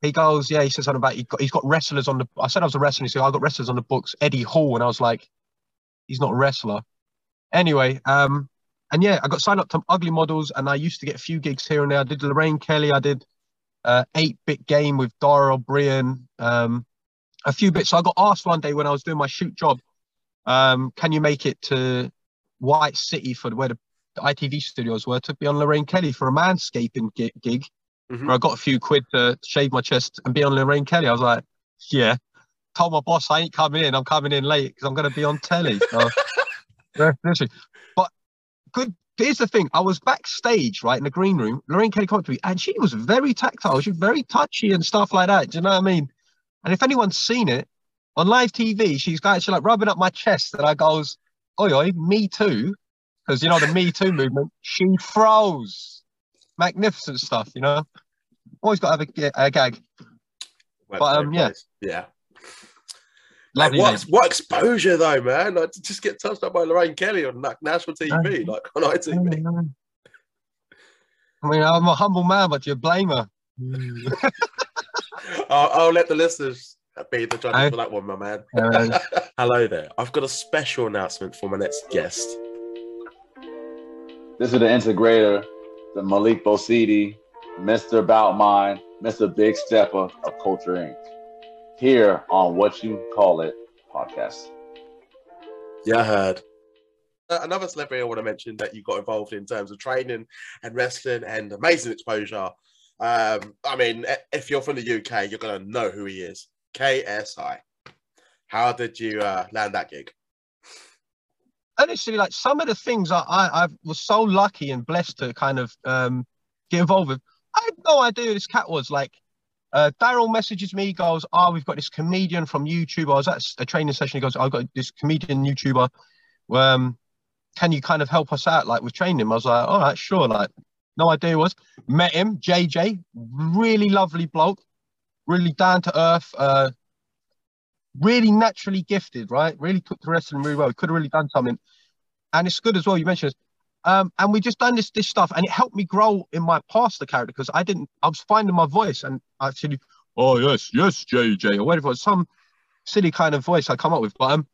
he goes, yeah, he says something about he got, he's got wrestlers on the, I said I was a wrestler. He said, I've got wrestlers on the books, Eddie Hall. And I was like, he's not a wrestler. Anyway, um, and yeah, I got signed up to Ugly Models, and I used to get a few gigs here and there. I did Lorraine Kelly, I did uh, eight bit game with Dara Ó Briain, um, a few bits. So I got asked one day when I was doing my shoot job, um, can you make it to White City for where the, ITV studios were? to be on Lorraine Kelly for a manscaping gig. gig Mhm. where I got a few quid to shave my chest and be on Lorraine Kelly. I was like, yeah. Told my boss I ain't coming in. I'm coming in late because I'm going to be on telly. So, literally. But good. Here's the thing. I was backstage, right, in the green room. Lorraine Kelly came up to me, and she was very tactile. She was very touchy and stuff like that. Do you know what I mean? And if anyone's seen it on live TV, she's got she like rubbing up my chest, and I goes, "Oi, oi, me too," because you know the Me Too movement. She froze. Magnificent stuff, you know. Always got to have a, a gag. Went But, um, yeah. close. yeah. Like, what, what exposure though, man? Like to just get touched up by Lorraine Kelly on like, national TV, like on ITV. I mean, I'm a humble man, but you blame her. I'll, I'll let the listeners be the judge Aye. for that one, my man. Uh, Hello there. I've got a special announcement for my next guest. This is the integrator, the Malik Bosidi, Mr. About Mine, Mr. Big Stepper of Culture Inc. Here on What You Call It podcast. Yeah, I heard. Uh, another celebrity I want to mention that you got involved in terms of training and wrestling and amazing exposure. Um, I mean, if you're from the UK, you're gonna know who he is. KSI. How did you uh, land that gig? honestly, like some of the things I, I, I was so lucky and blessed to kind of um, get involved with. I had no idea who this cat was. Like, uh, Daryl messages me, goes, "Oh, we've got this comedian from YouTube." I was at a training session. He goes, "I've got this comedian YouTuber. Um, can you kind of help us out, like with training him?" I was like, "All right, sure." Like, no idea was. Met him, JJ, really lovely bloke, really down to earth. Uh, really naturally gifted, right? Really took the wrestling really well. Could have really done something. And it's good as well, you mentioned this. Um, and we just done this this stuff and it helped me grow in my pastor character because I didn't I was finding my voice and actually, oh yes, yes, JJ, or whatever, some silly kind of voice I come up with. But um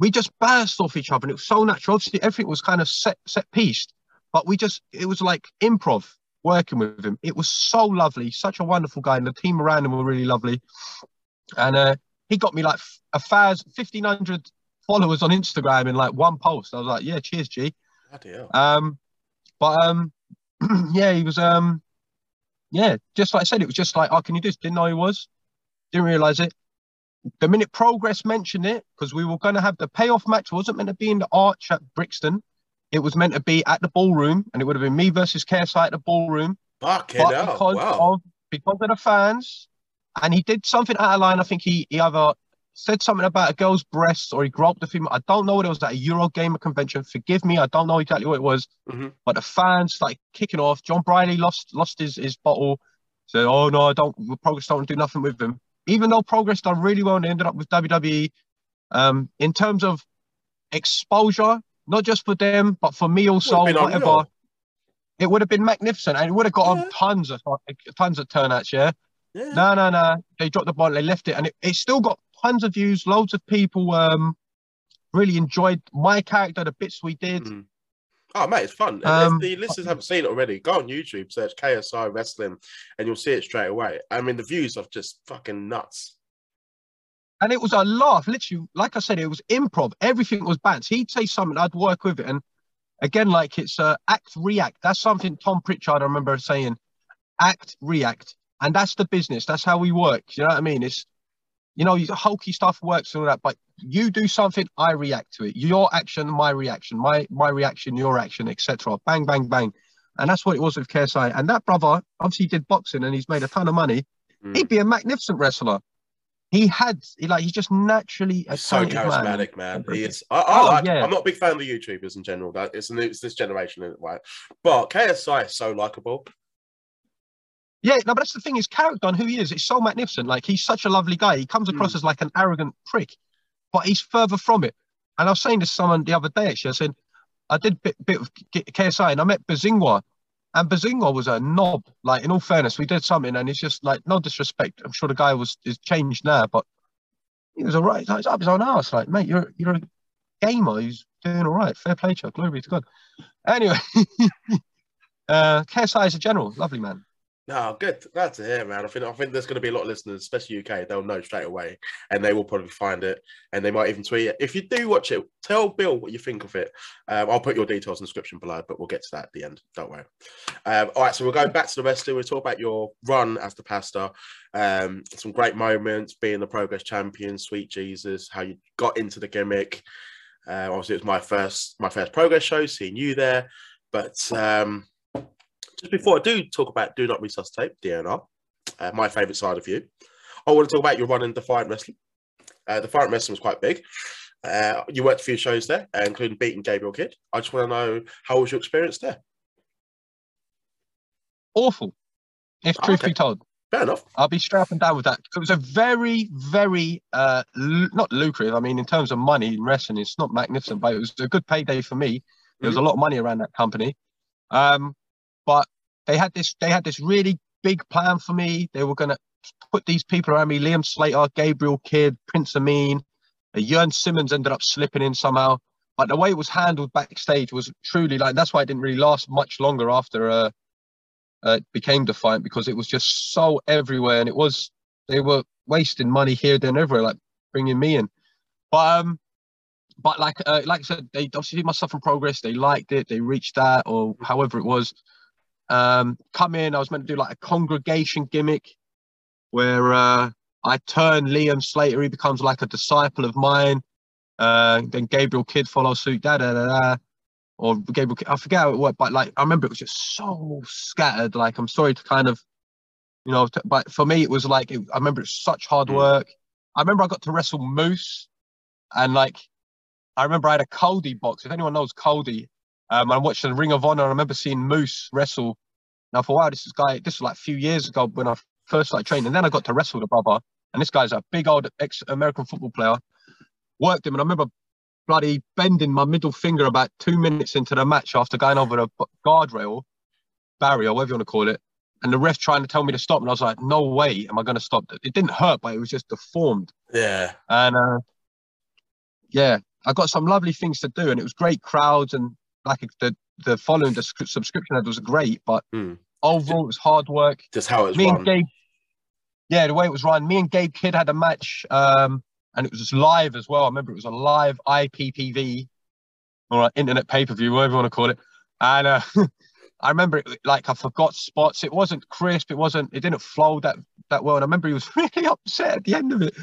we just burst off each other and it was so natural. Obviously everything was kind of set set pieced, but we just it was like improv working with him. It was so lovely, such a wonderful guy, and the team around him were really lovely. And uh he got me like a thousand, fifteen hundred followers on Instagram in like one post. I was like, yeah, cheers, G. Um, but um, yeah, he was um, yeah, just like I said, it was just like, oh, can you do this? Didn't know he was, didn't realize it. The minute Progress mentioned it, because we were going to have the payoff match, wasn't meant to be in the Arch at Brixton. It was meant to be at the ballroom, and it would have been me versus KSI at the ballroom Fucking but hell. because Wow. of because of the fans, and he did something out of line. I think he, he either said something about a girl's breasts or he groped the female. I don't know what it was at a Eurogamer convention. Forgive me, I don't know exactly what it was. Mhm. But the fans started kicking off. Jon Briley lost lost his, his bottle. Said, "Oh no, I don't. Progress don't do nothing with him." Even though Progress done really well and ended up with WWE. Um, in terms of exposure, not just for them, but for me also, whatever unreal. it would have been magnificent and it would have got Yeah. on tons of tons of turnouts yeah Yeah. no no no they dropped the ball they left it and it, it still got tons of views loads of people um really enjoyed my character the bits we did Mhm. Oh, mate, it's fun. Um, if the listeners haven't seen it already, go on YouTube, search KSI Wrestling, and you'll see it straight away. I mean, the views are just fucking nuts. And it was a laugh literally like i said it was improv. Everything was bants he'd say something i'd work with it. And again like it's uh, act react. That's something tom pritchard i remember saying act react. And that's the business. That's how we work. You know what i mean? It's you know hokey stuff works and all that but you do something i react to it. Your action my reaction. My my reaction your action etc bang bang bang. And that's what it was with KSI. And that brother obviously did boxing and he's made a ton of money. Mm. He'd be a magnificent wrestler. He had like he's just naturally a so talented man. charismatic, man. He is. I, I Oh, like. yeah. I'm not a big fan of the YouTubers in general. That it's, it's this generation, it, right? But KSI is so likable. Yeah, no, but that's the thing. His character and who he is, it's so magnificent. Like he's such a lovely guy. He comes across Mm. as like an arrogant prick, but he's further from it. And I was saying to someone the other day, actually, I said I did bit bit of KSI and I met Behzinga, and Behzinga was a knob. Like in all fairness, we did something, and it's just like no disrespect. I'm sure the guy was is changed now, but he was alright. He's up his own ass. Like mate, you're you're a gamer. He's doing all right. Fair play you. Glory to God. Anyway, uh, KSI is a general, lovely man. No, good. To hear, man. I think I think there's going to be a lot of listeners, especially UK. They'll know straight away, and they will probably find it, and they might even tweet it. If you do watch it, tell Bill what you think of it. Um, I'll put your details in the description below, but we'll get to that at the end. Don't worry. Um, all right, so we'll go back to the wrestling. We'll talk about your run as the pastor. Um, some great moments, being the progress champion, sweet Jesus, how you got into the gimmick. Uh, obviously, it was my first my first progress show, seeing you there, but. Um, just before I do talk about Do Not Resuscitate, DNR, uh, my favourite side of you, I want to talk about your run in Defiant Wrestling. Uh, Defiant Wrestling was quite big. Uh, you worked a few shows there, uh, including beating Gabriel Kidd. I just want to know how was your experience there? Awful, if truth Okay. be told. Fair enough. I'll be strapping down with that. It was a very, very uh l- not lucrative. I mean, in terms of money in wrestling, it's not magnificent, but it was a good payday for me. There was a lot of money around that company. Um, but they had this they had this really big plan for me. They were gonna put these people around me, Liam Slater, Gabriel Kidd, Prince Ameen, Jörn Simmons ended up slipping in somehow. But the way it was handled backstage was truly like that's why it didn't really last much longer after uh, uh it became Defiant because it was just so everywhere and it was they were wasting money here, then everywhere, like bringing me in. But um, but like uh, like I said, they obviously did my stuff in progress. They liked it. They reached that or however it was. Um, come in. I was meant to do like a congregation gimmick where uh, I turn Liam Slater. He becomes like a disciple of mine. Uh, then Gabriel Kidd follows suit. Da da da da. Or Gabriel, Kidd, I forget how it worked, but like I remember it was just so scattered. Like I'm sorry to kind of, you know, t- but for me it was like it, I remember it's such hard Mm. work. I remember I got to wrestle Moose, and like I remember I had a Cody box. If anyone knows Cody, um, I watched the Ring of Honor. I remember seeing Moose wrestle. And I thought, wow, this is guy. This was like a few years ago when I first started training. And then I got to wrestle the brother. And this guy's a big old ex-American football player. Worked him, and I remember bloody bending my middle finger about two minutes into the match after going over the b- guardrail barrier, whatever you want to call it. And the ref trying to tell me to stop, and I was like, "No way, am I going to stop?" It didn't hurt, but it was just deformed. Yeah. And uh, yeah, I got some lovely things to do, and it was great crowds, and like the the following the subscription ad was great, but Hmm. overall it was hard work. Just how it's Me run. and Gabe, yeah, the way it was run. Me and Gabe Kidd had a match, um, and it was live as well. I remember it was a live IPPV or internet pay per view, whatever you want to call it. And uh, I remember it like I forgot spots. It wasn't crisp. It wasn't. It didn't flow that that well. And I remember he was really upset at the end of it.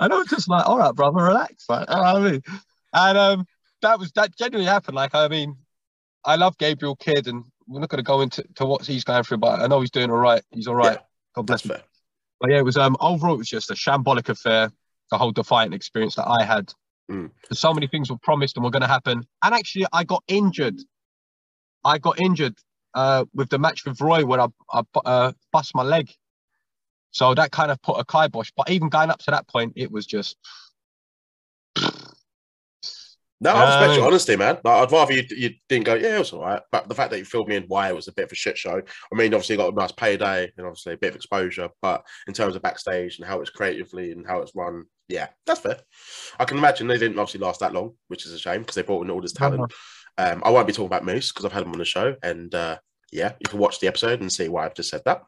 And I was just like, "All right, brother, relax." Like, you know I mean? And um, that was that genuinely happened. Like, I mean, I love Gabriel Kidd, and we're not going to go into to what he's going through, but I know he's doing all right. He's all right. Yeah, God bless him. fair. But yeah, it was um overall it was just a shambolic affair, the whole defiant experience that I had. Mm. So many things were promised and were going to happen, and actually I got injured. I got injured uh, with the match with Roy when I, I uh, bust my leg, so that kind of put a kibosh. But even going up to that point, it was just No, I respect your Um, honesty, man. Like, I'd rather you, you didn't go, yeah, it was all right. But the fact that you filled me in why it was a bit of a shit show. I mean, obviously, you got a nice payday and obviously a bit of exposure. But in terms of backstage and how it's creatively and how it's run, yeah, that's fair. I can imagine they didn't obviously last that long, which is a shame because they brought in all this talent. Um, I won't be talking about Moose because I've had him on the show. And uh, yeah, you can watch the episode and see why I've just said that.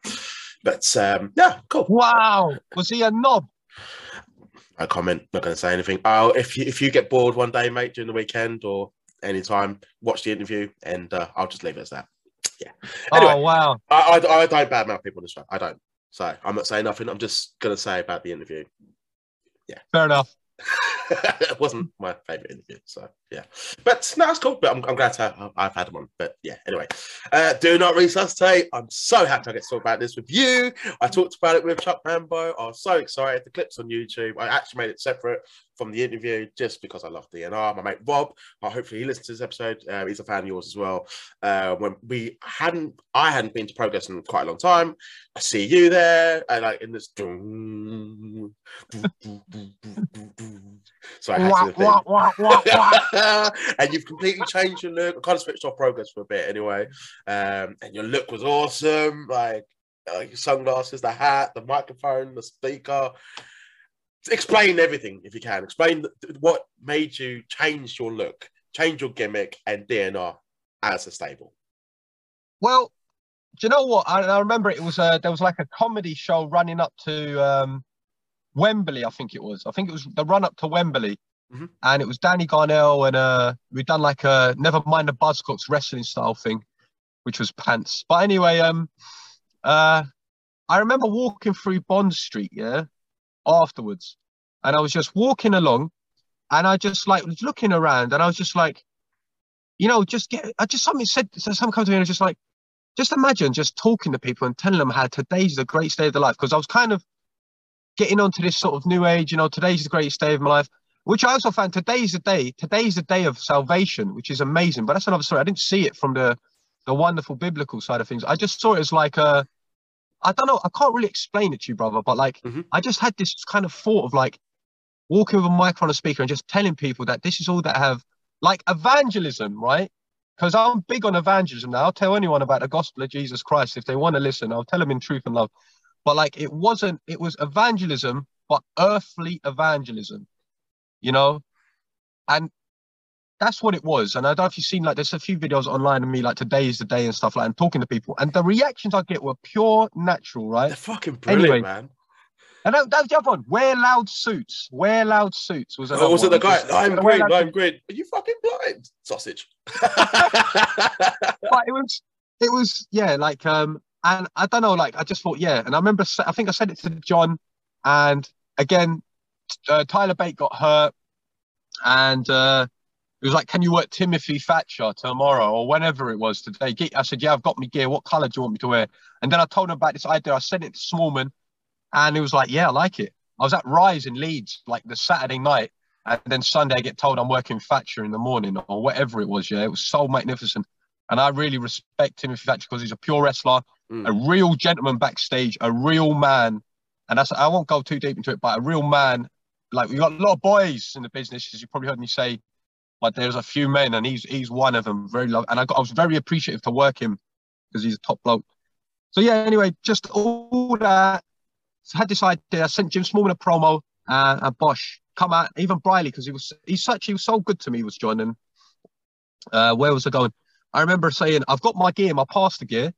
But um, yeah, cool. wow. Was he a knob? I comment, not going to say anything. Oh, if you, if you get bored one day, mate, during the weekend or anytime, watch the interview, and uh, I'll just leave it as that. Yeah. Anyway, Oh wow. I, I, I don't badmouth people on the show. I don't. So I'm not saying nothing. I'm just going to say about the interview. Yeah. Fair enough. It wasn't my favorite interview. So yeah, but no, it's cool. But I'm, I'm glad to have, I've had one. But yeah, anyway, uh, do not resuscitate. I'm so happy I get to talk about this with you. I talked about it with Chuck Mambo. I was so excited. The clips on YouTube. I actually made it separate from the interview just because I love DNR. My mate Rob. Uh, hopefully he listens to this episode. Uh, he's a fan of yours as well. Uh, when we hadn't, I hadn't been to Progress in quite a long time. I see you there, and like in this. So I had Wah, to wah, wah, wah, wah. and you've completely changed your look. I kind of switched off progress for a bit anyway. Um, and your look was awesome. Like your sunglasses, the hat, the microphone, the speaker. Explain everything if you can. Explain what made you change your look, change your gimmick, and DNR. as a stable? Well, do you know what? I, I remember it was uh, there was like a comedy show running up to um, Wembley. I think it was. I think it was the run up to Wembley, Mhm. and it was Danny Garnell and uh, we'd done like a never mind the Buzzcocks wrestling style thing, which was pants. But anyway, um, uh, I remember walking through Bond Street, yeah, afterwards, and I was just walking along, and I just like was looking around, and I was just like, you know, just get. I just something said, so something come to me, and I was just like just imagine just talking to people and telling them how today's the greatest day of their life. Because I was kind of getting onto this sort of new age, you know, today's the greatest day of my life, which I also found today's the day, today's the day of salvation, which is amazing. But that's another story. I didn't see it from the the wonderful biblical side of things. I just saw it as like a, I don't know, I can't really explain it to you, brother, but like Mhm. I just had this kind of thought of like walking with a microphone a speaker and just telling people that this is all that I have like evangelism, right? because I'm big on evangelism now. I'll tell anyone about the gospel of Jesus Christ if they want to listen. I'll tell them in truth and love. But like it wasn't, it was evangelism, but earthly evangelism, you know? And that's what it was. And I don't know if you've seen like there's a few videos online of me like today is the day and stuff like and talking to people. And the reactions I get were pure natural, right? They're fucking brilliant, Anyway, man. And that, that's the other one. Wear loud suits. Wear loud suits was another Oh, was it the guy? I'm green. I'm green. Are you fucking blind? Sausage. but it was it was yeah like um and i don't know like i just thought yeah. And i remember i think i said it to jon and again uh, tyler bate got hurt and uh it was like can you work timothy thatcher tomorrow or whenever it was today? I said yeah i've got me gear. What color do you want me to wear? And then i told him about this idea. I sent it to smallman and he was like yeah i like it. I was at rise in leeds like the saturday night and then sunday i get told i'm working thatcher in the morning or whatever it was. Yeah it was so magnificent and I really respect Timothy Thatcher because he's a pure wrestler, Mm. a real gentleman backstage, a real man. And that's I won't go too deep into it, but a real man. Like we got a lot of boys in the business, as you probably heard me say, but there's a few men, and he's he's one of them. Very love, and I got I was very appreciative to work him because he's a top bloke. So yeah, anyway, just all that. So I had this idea. I sent Jim Smallman a promo, uh, and Bosch come out, even Briley, because he was he's such he was so good to me, was Jon. And uh, where was I going? I remember saying, I've got my gear, my pastor gear.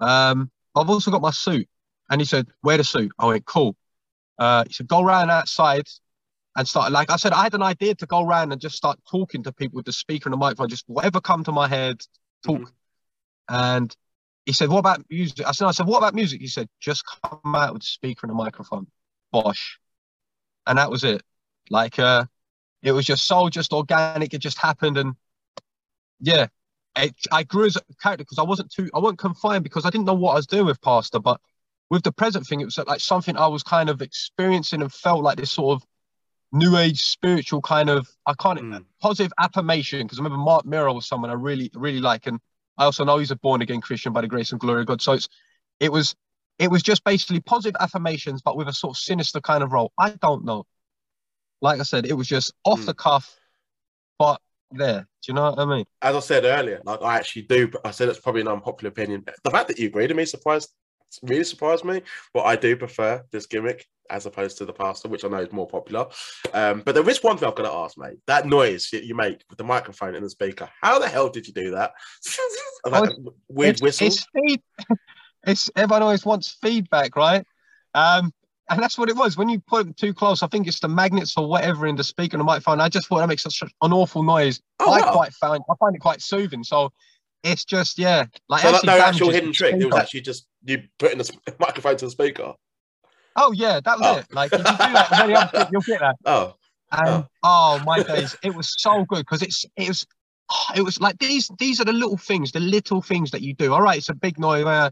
Um, I've also got my suit. And he said, wear the suit. I went, cool. Uh, he said, go around outside and start. Like I said, I had an idea to go around and just start talking to people with the speaker and the microphone, just whatever come to my head, talk. And he said, what about music? I said, I said, what about music? He said, just come out with the speaker and the microphone. Bosh. And that was it. Like, uh, it was just so just organic. It just happened. And yeah, it, I grew as a character because I wasn't too, I wasn't confined because I didn't know what I was doing with Pastor. But with the present thing, it was like something I was kind of experiencing and felt like this sort of new age spiritual kind of, I can't, Mm. positive affirmation. Because I remember Mark Mirror was someone I really, really like. And I also know he's a born again Christian by the grace and glory of God. So it's, it was, it was just basically positive affirmations, but with a sort of sinister kind of role. I don't know. Like I said, it was just off Mm. the cuff, but there. Do you know what I mean? As I said earlier, like I actually do. I said it's probably an unpopular opinion. The fact that you agreed to me surprised, really surprised me. But I do prefer this gimmick as opposed to the pastor, which I know is more popular. Um, but there is one thing I've got to ask, mate. That noise that you make with the microphone and the speaker. How the hell did you do that? like, weird it's, whistle. It's, feed, it's everyone always wants feedback, right? Um, and that's what it was. When you put it too close, I think it's the magnets or whatever in the speaker and the microphone. I just thought that makes such an awful noise. Oh, I wow. quite find I find it quite soothing. So it's just yeah, like So that, no actual hidden trick. It was actually just you putting the sp- microphone to the speaker. Oh yeah, that was Oh. it. Like if you do that with any other thing, you'll get that. Oh, And oh my days, it was so good because it's it was it was like these these are the little things, the little things that you do. All right, it's a big noise, uh,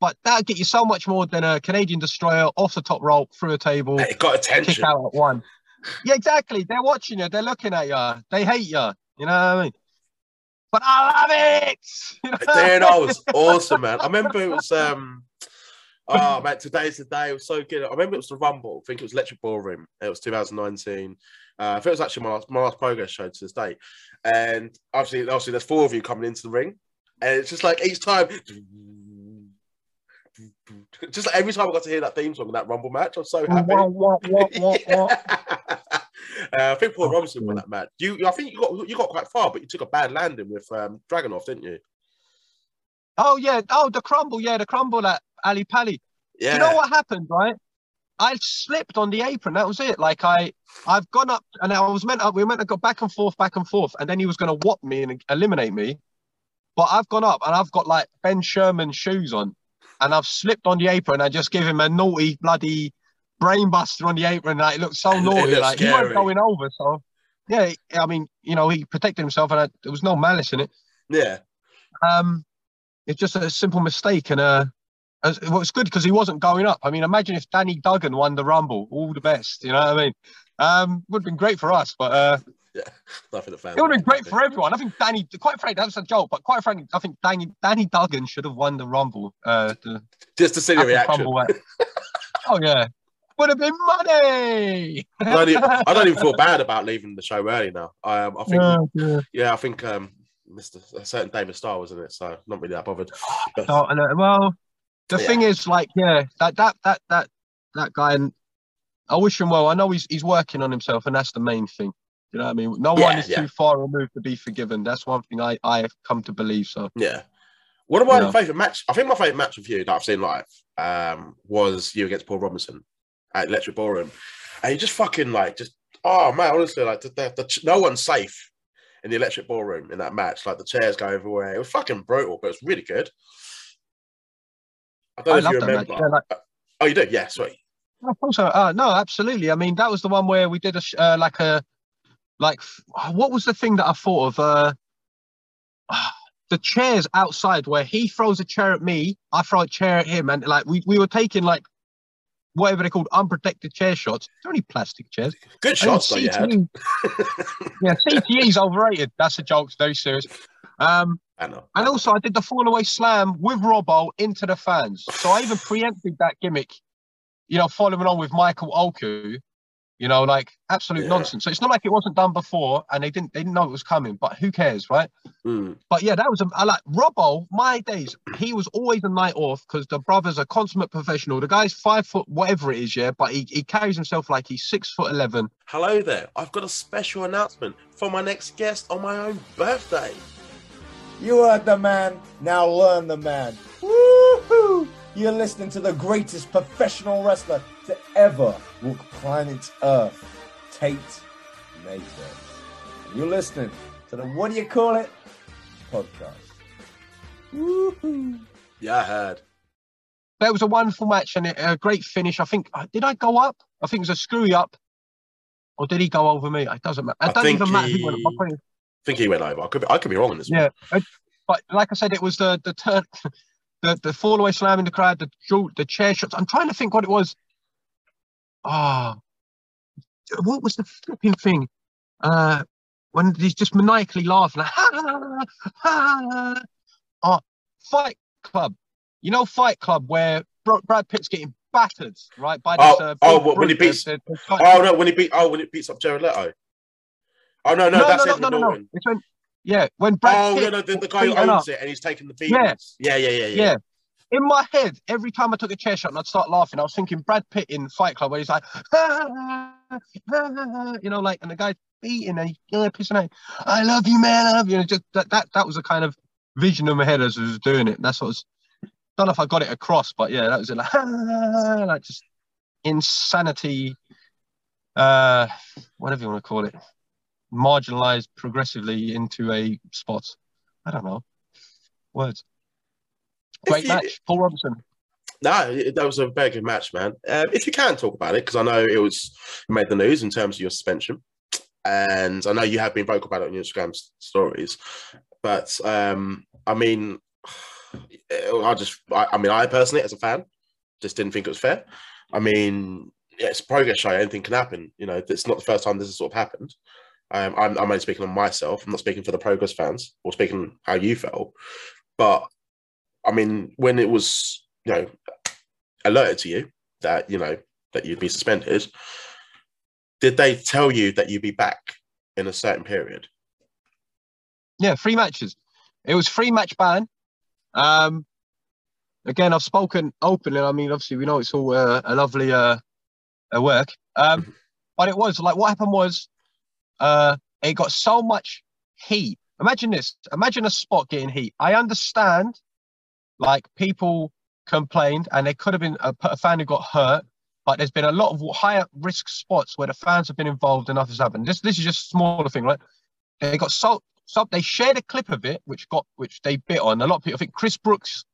but that'll get you so much more than a Canadian destroyer off the top rope through a table, it got attention. kick out at one. Yeah, exactly. They're watching you. They're looking at you. They hate you. You know what I mean? But I love it. You know I was awesome, man. I remember it was um oh man, today's the day. It was so good. I remember it was the Rumble. I think it was Electric Ballroom. It was 2019. Uh, I think it was actually my last, my last progress show to this day. And obviously, obviously, there's four of you coming into the ring, and it's just like each time. Just like every time I got to hear that theme song in that Rumble match, I'm so happy. Uh, I think Paul Robinson won that match. You, I think you got you got quite far, but you took a bad landing with um, Dragonov, didn't you? Oh yeah. Oh, the crumble. Yeah, the crumble at Ali Pali. Yeah. You know what happened, right? I slipped on the apron. That was it. Like I, I've gone up, and I was meant. We were meant to go back and forth, back and forth, and then he was going to whop me and eliminate me. But I've gone up, and I've got like Ben Sherman shoes on, and I've slipped on the apron. I just give him a naughty bloody brainbuster on the apron. Like it looked so It naughty. looked like he scary. wasn't going over. So yeah, I mean, you know, he protected himself, and I, there was no malice in it. Yeah. Um, it's just a simple mistake, and uh, as- well, it's good because he wasn't going up. I mean, imagine if Danny Duggan won the Rumble. All the best, you know what I mean? Um, would have been great for us, but uh, Nothing to fan. it would have been great for everyone. I think Danny, quite frankly, that was a joke, but quite frankly, I think Danny Danny Duggan should have won the Rumble. Uh, the Just to see the reaction. Rumble. oh yeah, would have been money. I don't, even, I don't even feel bad about leaving the show early now. Um, I think, Yeah, yeah. yeah, I think um, Mr. A certain David Starr was in it, so not really that bothered. But, uh, well, the Yeah. thing is, like, yeah, that that that that that guy, and I wish him well. I know he's he's working on himself, and that's the main thing. You know what I mean? No one is yeah. too far removed to be forgiven. That's one thing I I have come to believe. So yeah. One of my Yeah. favourite match, I think my favourite match of you that I've seen live um, was you against Paul Robinson at Electric Ballroom. And you just fucking like, just, oh man, honestly, like, the, the, the, no one's safe in the Electric Ballroom in that match. Like, the chairs go everywhere. It was fucking brutal, but it was really good. I don't I know if you remember. Yeah, like, Oh, you do? Yeah, sweet. course, uh, uh, no, absolutely. I mean, that was the one where we did a sh- uh, like a like what was the thing that I thought of? Uh, the chairs outside where he throws a chair at me, I throw a chair at him, and like we, we were taking like whatever they're called unprotected chair shots. They're only plastic chairs. Good shots, though, you had. CTE yeah, CTE is overrated. That's a joke. It's very serious. Um, I know. and also, I did the fall away slam with Robbo into the fans. So I even preempted that gimmick, you know, following on with Michael Oku, you know, like absolute Yeah. nonsense. So it's not like it wasn't done before and they didn't they didn't know it was coming, but who cares, right? Mm. But yeah, that was a, I like Robbo, my days, he was always a night off because the brother's a consummate professional. The guy's five foot whatever it is, yeah, but he, he carries himself like he's six foot eleven. Hello there. I've got a special announcement for my next guest on my own birthday. You heard the man, now learn the man. Woohoo! You're listening to the greatest professional wrestler to ever walk planet Earth, Tate Nathan. You're listening to the What Do You Call It podcast. Woohoo! Yeah, I heard. That was a wonderful match and a, a great finish. I think uh, did I go up? I think it was a screwy up, or did he go over me? It doesn't matter. I It doesn't think even matter who went up. He- I think he went over. I could be, I could be wrong on this. Yeah, uh, but like I said, it was the the turn, the the fall away slam in the crowd, the the chair shots. I'm trying to think what it was. Ah, what was the flipping thing? Uh, when he's just maniacally laughing. Like, ha, ha, ha. Oh, Fight Club. You know Fight Club where Br- Brad Pitt's getting battered, right? By this. Oh, uh, oh, what, when he beats- the- the- the- Oh no, when he beat oh when it beats up Jared Leto. Oh no, no, that's no, Edward no, no, no. Norton. It's when, yeah, when Brad Oh Pitt yeah, no, the, the guy who owns up. it and he's taking the beatings. Yeah, yeah, yeah, yeah. Yeah. In my head, every time I took a chair shot and I'd start laughing, I was thinking Brad Pitt in Fight Club where he's like, you know, like, and the guy's beating and he's yeah, pissing out. I love you, man. I love you. And just that, that, that was a kind of vision in my head as I was doing it. That's what I was, don't know if I got it across, but yeah, that was it. Like, like just insanity, uh, whatever you want to call it, marginalized progressively into a spot. I don't know. Words. Great you- match. Paul Robinson. No, that was a very good match, man. Um, if you can talk about it, because I know it was made the news in terms of your suspension, and I know you have been vocal about it on your Instagram stories. But um, I mean, I just, I, I mean, I personally, as a fan, just didn't think it was fair. I mean, yeah, it's a progress show; anything can happen. You know, it's not the first time this has sort of happened. Um, I'm, I'm only speaking on myself. I'm not speaking for the progress fans or speaking how you felt. But I mean, when it was, you know, alerted to you that you know that you'd be suspended, did they tell you that you'd be back in a certain period? Yeah, three matches. It was three match ban. Um, again, I've spoken openly. I mean, obviously, we know it's all uh, a lovely uh, uh, work. Um, but it was like what happened was, uh, it got so much heat. Imagine this. Imagine a spot getting heat. I understand, like people complained, and there could have been a, a fan who got hurt. But there's been a lot of higher risk spots where the fans have been involved and nothing's happened. This this is just a smaller thing, right? They got so so they shared a clip of it, which got which they bit on. A lot of people, I think Chris Brooks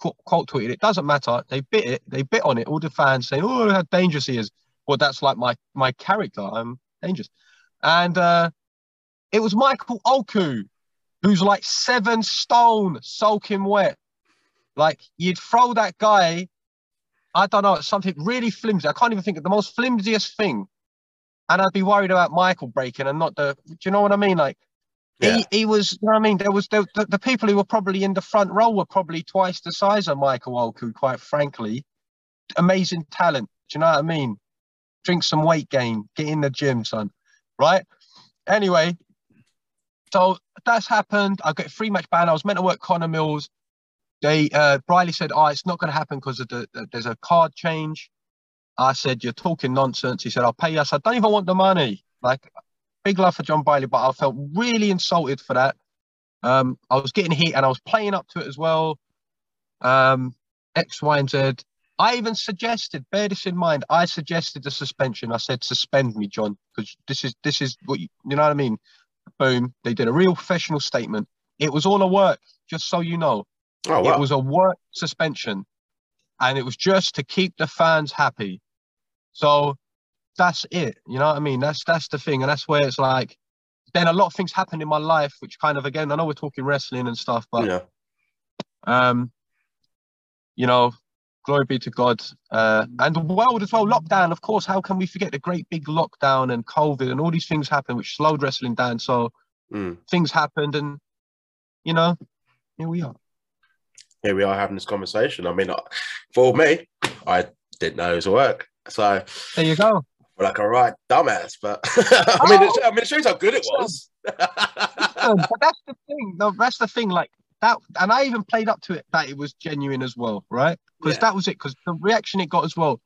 qu- quote tweeted, "It doesn't matter. They bit it. They bit on it. All the fans saying, "Oh, how dangerous he is." Well, that's like my my character. I'm dangerous, and uh, it was Michael Oku, who's like seven stone, soaking wet. Like you'd throw that guy, I don't know, something really flimsy. I can't even think of the most flimsiest thing, and I'd be worried about Michael breaking and not the. Do you know what I mean? Like Yeah. he, he was. You know what I mean? There was the, the the people who were probably in the front row were probably twice the size of Michael Oku. Quite frankly, amazing talent. Do you know what I mean? Drink some weight gain, get in the gym, son. Right? Anyway, so that's happened. I got a three match ban. I was meant to work Connor Mills. They uh Briley said, Oh, it's not gonna happen because of the, the there's a card change. I said, You're talking nonsense. He said, I'll pay you. I said, I don't even want the money. Like big love for Jon Briley, but I felt really insulted for that. Um, I was getting heat and I was playing up to it as well. Um, X, Y, and Z. I even suggested, bear this in mind, I suggested the suspension. I said, suspend me, Jon, because this is this is what you, you know what I mean. Boom. They did a real professional statement. It was all a work, just so you know. Oh wow. It was a work suspension, and it was just to keep the fans happy. So that's it. You know what I mean? That's that's the thing, and that's where it's like. Then a lot of things happened in my life, which kind of again, I know we're talking wrestling and stuff, but yeah. um, you know, glory be to God. Uh, and the world as well, lockdown, of course, how can we forget the great big lockdown and COVID and all these things happened, which slowed wrestling down. So Mm. things happened and, you know, here we are. Here we are having this conversation. I mean, for me, I didn't know it was a work. So There you go. we're like a right dumbass, but I mean, it, I mean, it shows how good it was. Um, but that's the thing. No, that's the thing. Like that, and I even played up to it that it was genuine as well, right? Because Yeah. that was it. Because the reaction it got as well,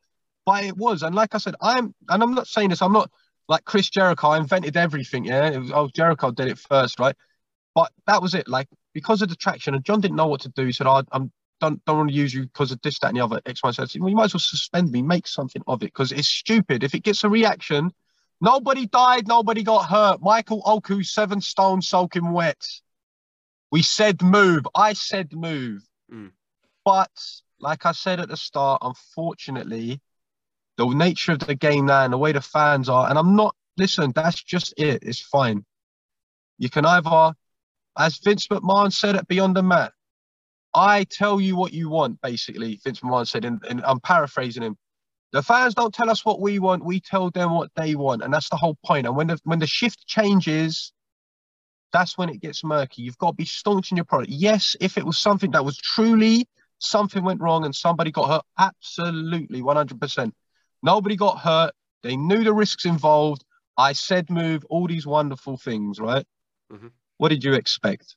but it was. And like I said, I'm, and I'm not saying this. I'm not like Chris Jericho. I invented everything. Yeah, it was, oh, Jericho did it first, right? But that was it. Like because of the traction, and Jon didn't know what to do. He said, oh, "I'm don't don't want to use you because of this, that, and the other." X, Y, Z. Well, you might as well suspend me. Make something of it because it's stupid. If it gets a reaction, nobody died, nobody got hurt. Michael Oku, seven stone, soaking wet. We said move. I said move. Mm. But like I said at the start, unfortunately, the nature of the game now and the way the fans are, and I'm not, listen, that's just it. It's fine. You can either, as Vince McMahon said at Beyond the Mat, I tell you what you want, basically, Vince McMahon said, and, and I'm paraphrasing him. The fans don't tell us what we want, we tell them what they want. And that's the whole point. And when the when the shift changes, that's when it gets murky. You've got to be staunch in your product. Yes, if it was something that was truly something went wrong and somebody got hurt, absolutely, 100%. Nobody got hurt. They knew the risks involved. I said move, all these wonderful things, right? Mhm. What did you expect?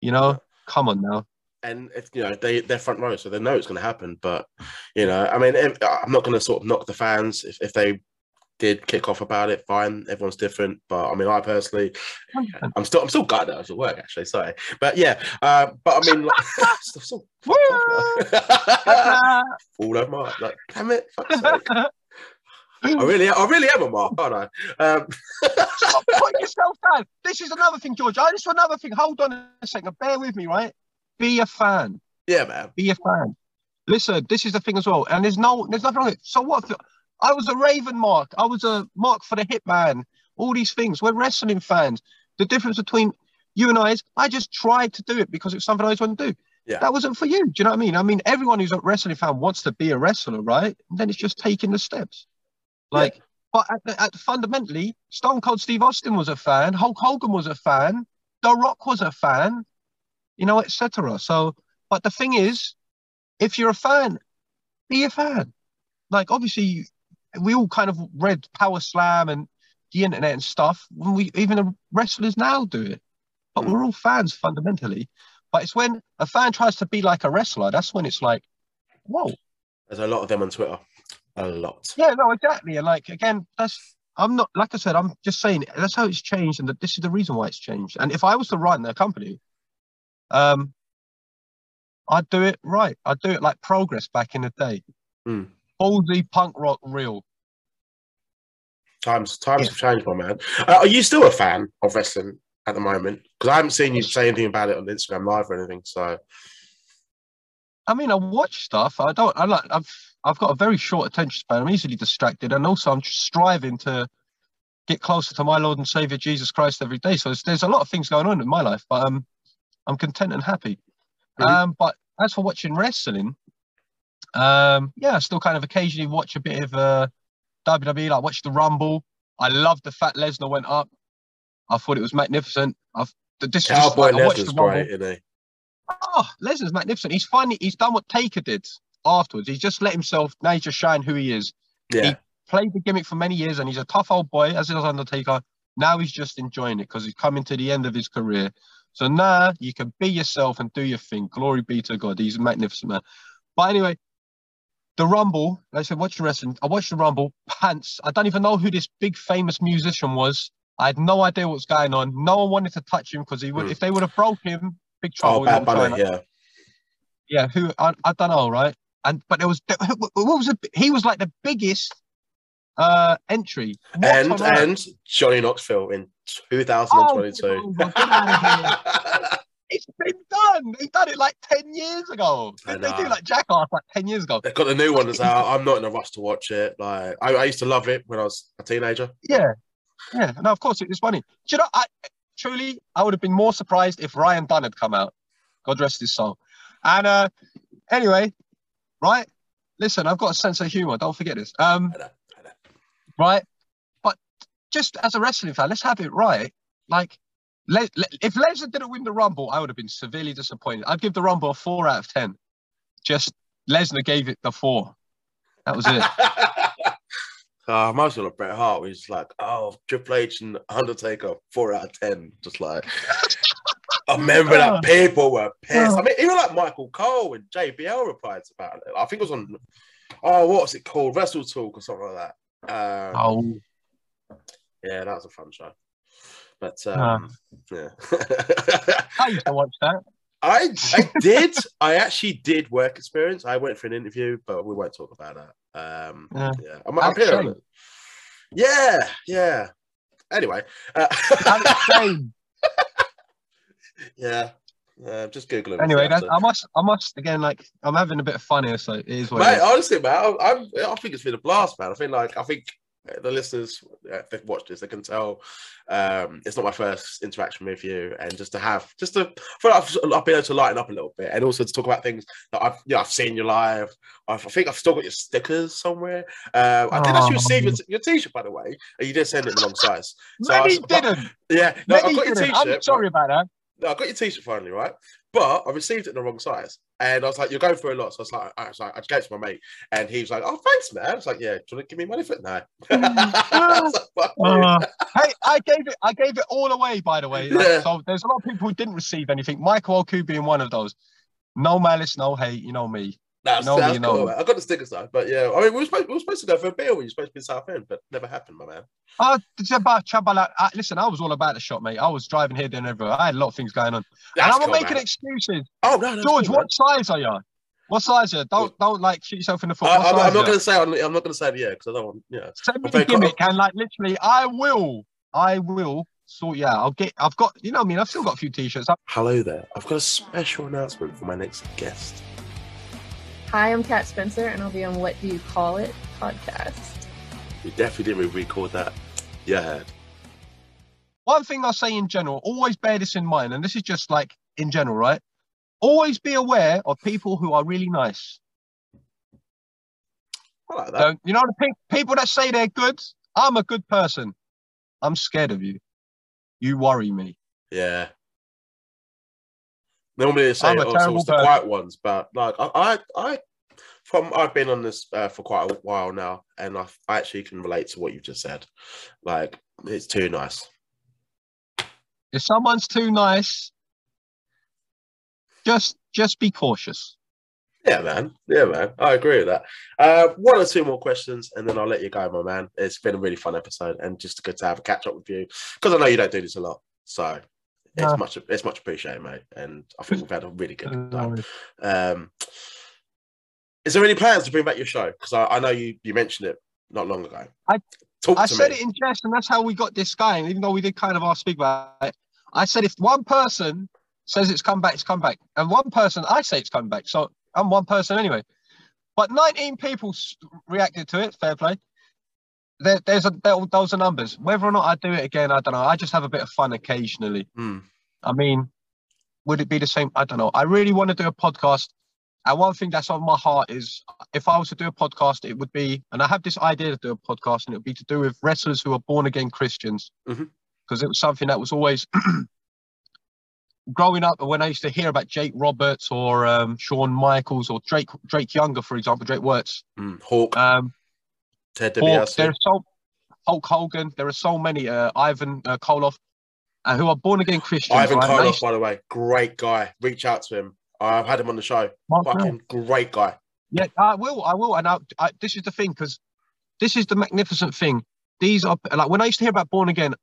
You know, come on now. and if you know they they're front row, so they know it's going to happen. But you know, I mean, I'm not going to sort of knock the fans if, if they did kick off about it. Fine, everyone's different. But I mean, I personally, I'm still I'm still gutted that I was at work actually. Sorry, but yeah, uh, but I mean, like, still, still all over my like, damn it, fuck's sake. I really, I really am a mark, aren't I? Um, Stop putting yourself down. This is another thing, George. I just another thing. Hold on a second. Bear with me, right? Be a fan. yeah, man. Be a fan. Listen, this is the thing as well. And there's no, there's nothing wrong with it. So what? I was a Raven mark. I was a mark for the Hitman. All these things. We're wrestling fans. The difference between you and I is I just tried to do it because it's something I always want to do. Yeah. That wasn't for you. Do you know what I mean? I mean, everyone who's a wrestling fan wants to be a wrestler, right? And then it's just taking the steps. Like, but at, at fundamentally, Stone Cold Steve Austin was a fan. Hulk Hogan was a fan. The Rock was a fan. You know, etc. So, but the thing is, if you're a fan, be a fan. Like, obviously, we all kind of read Power Slam and the internet and stuff. When we even the wrestlers now do it, but Mm. we're all fans fundamentally. But it's when a fan tries to be like a wrestler, that's when it's like, whoa, There's a lot of them on Twitter. A lot. Yeah, no, exactly. And like again, that's I'm not like I said, I'm just saying that's how it's changed, and that this is the reason why it's changed. And if I was to run their company, um, I'd do it right. I'd do it like progress back in the day. Mm. Ballsy punk rock real. Times times have changed, my man. Uh, are you still a fan of wrestling at the moment? Because I haven't seen you say anything about it on Instagram Live or anything. So I mean, I watch stuff. I don't. I like. I've. I've got a very short attention span. I'm easily distracted, and also I'm striving to get closer to my Lord and Savior Jesus Christ every day. So there's, there's a lot of things going on in my life, but um, I'm content and happy. Mhm. Um, but as for watching wrestling, um, yeah, I still kind of occasionally watch a bit of uh WWE. Like watch the Rumble. I love the fact Lesnar went up. I thought it was magnificent. I've this is just like, Lesnar's great, isn't he? Oh, Lesnar's magnificent. He's finally he's done what Taker did afterwards. He's just let himself now he's just showing who he is. Yeah, Played the gimmick for many years and he's a tough old boy, as is Undertaker. Now he's just enjoying it because he's coming to the end of his career. So now you can be yourself and do your thing. Glory be to God. He's a magnificent man. But anyway, the Rumble, like I said, watch the wrestling. I watched the Rumble, pants. I don't even know who this big famous musician was. I had no idea what was going on. No one wanted to touch him because he would Hmm. if they would have broke him, big Trouble. oh. Bad. Bunny, yeah. Yeah, who I, I don't know, right? And but there was what was it? He was like the biggest uh entry. What And and Johnny Knoxville in Oh, 2022. get outta it's been done. They done it like ten years ago. Did they do like Jackass like ten years ago? They've got the new one that's out. I'm not in a rush to watch it. Like I, I used to love it when I was a teenager. Yeah, yeah. No, of course it was funny. Do you know? I truly, I would have been more surprised if Ryan Dunn had come out. God rest his soul. And uh anyway, right? Listen, I've got a sense of humor. Don't forget this. Um, I know, I know. right? But just as a wrestling fan, let's have it right. Like, Le- Le- if Lesnar didn't win the Rumble, I would have been severely disappointed. I'd give the Rumble a four out of ten. Just Lesnar gave it the four. That was it. Uh, I'm also like Bret Hart, where he's like, oh, Triple H and Undertaker, four out of ten. Just like, I remember Oh. that people were pissed. I mean, even like Michael Cole and JBL replied about it. I think it was on, oh, what was it called? Wrestle Talk or something like that. Um, oh, Yeah, that was a fun show. But um, yeah. I used to watch that. I I did. I actually did work experience. I went for an interview, but we won't talk about that. Um, Yeah. yeah, I'm, I'm here. Yeah, yeah. Anyway, uh, yeah, uh, just googling. Anyway, that I must, I must again, like, I'm having a bit of fun here, so it is what mate. it is. Honestly, man, I, I'm, I think it's been a blast, man. I think like I think the listeners, uh, if they've watched this, they can tell um, it's not my first interaction with you, and just to have, just to, I like I've, I've been able to lighten up a little bit, and also to talk about things that I've, you know, I've seen you live. I've, I think I've still got your stickers somewhere. Um, I did actually receive your, your t-shirt, by the way, and you did send it in the wrong size. So I was- didn't. Yeah, no, Many I got your didn't. t-shirt. I'm sorry about that. No, I got your t-shirt finally, right? But I received it in the wrong size. And I was like, you're going through a lot. So I was like, I was like, I gave it to my mate. And he was like, oh, thanks, man. I was like, yeah, do you want to give me money for it? No. I was like, Uh, hey, I gave it. I gave it all away. By the way, Like, Yeah. so there's a lot of people who didn't receive anything. Michael Oku being one of those. No malice, no hate. You know me. That's, No, that's cool, know. I got the stickers though. But yeah, I mean, we were supposed, we were supposed to go for a beer when you were supposed to be in South End, but never happened, my man. Uh, it's about Chabala. Uh, listen, I was all about the shot, mate. I was driving here, then everywhere. I had a lot of things going on, That's and I'm cool, not making man. excuses. Oh, no, no. George, cool, what size are you? What size are you? Don't don't like shoot yourself in the foot. I, I'm, size I'm not going to say, I'm, I'm not going to say the yeah, because I don't want, yeah. Send me the gimmick, and like literally, I will. I will sort you out. I'll get. I've got. You know, what I mean, I've still got a few t-shirts. Hello there. I've got a special announcement for my next guest. Hi, I'm Kat Spencer, and I'll be on What Do You Call It podcast. We definitely didn't record that. Yeah, One thing I'll say in general, always bear this in mind, and this is just like in general, right? Always be aware of people who are really nice. I like that. Don't- you know, the pe- people that say they're good, I'm a good person. I'm scared of you. You worry me. Yeah. Normally they say also terrible it's the quiet ones, but like I, I, I from I've been on this uh, for quite a while now, and I, I actually can relate to what you just said. Like it's too nice. If someone's too nice, just just be cautious. Yeah, man. Yeah, man. I agree with that. Uh, one or two more questions, and then I'll let you go, my man. It's been a really fun episode, and just good to have a catch up with you because I know you don't do this a lot, so it's No. much it's much appreciated, mate. And I think we've had a really good time. Um, is there any plans to bring back your show? Because I, I know you you mentioned it not long ago. I- talk I said me. it in jest, and that's how we got this guy. And even though we did kind of ask speak about it, I said if one person says it's come back, it's come back, and one person I say it's coming back. So I'm one person anyway. But 19 people reacted to it. Fair play. There, there's a there, those are numbers. Whether or not I do it again, I don't know. I just have a bit of fun occasionally. Hmm. I mean, would it be the same? I don't know. I really want to do a podcast. And one thing that's on my heart is if I was to do a podcast, it would be, and I have this idea to do a podcast, and it would be to do with wrestlers who are born again Christians. Because it was something that was always growing up when I used to hear about Jake Roberts or um, Shawn Michaels or Drake Drake Younger, for example, Drake Wuertz. Hmm. Hawk, Um, Ted DiBiase. there are so Hulk Hogan. There are so many. Uh, Ivan uh, Koloff, uh, who are born again Christians. Ivan right? Koloff, by the way, great guy. Reach out to him. I've had him on the show. Fucking great guy. Yeah, I will. I will. And I, I, this is the thing, because this is the magnificent thing. These are like when I used to hear about born again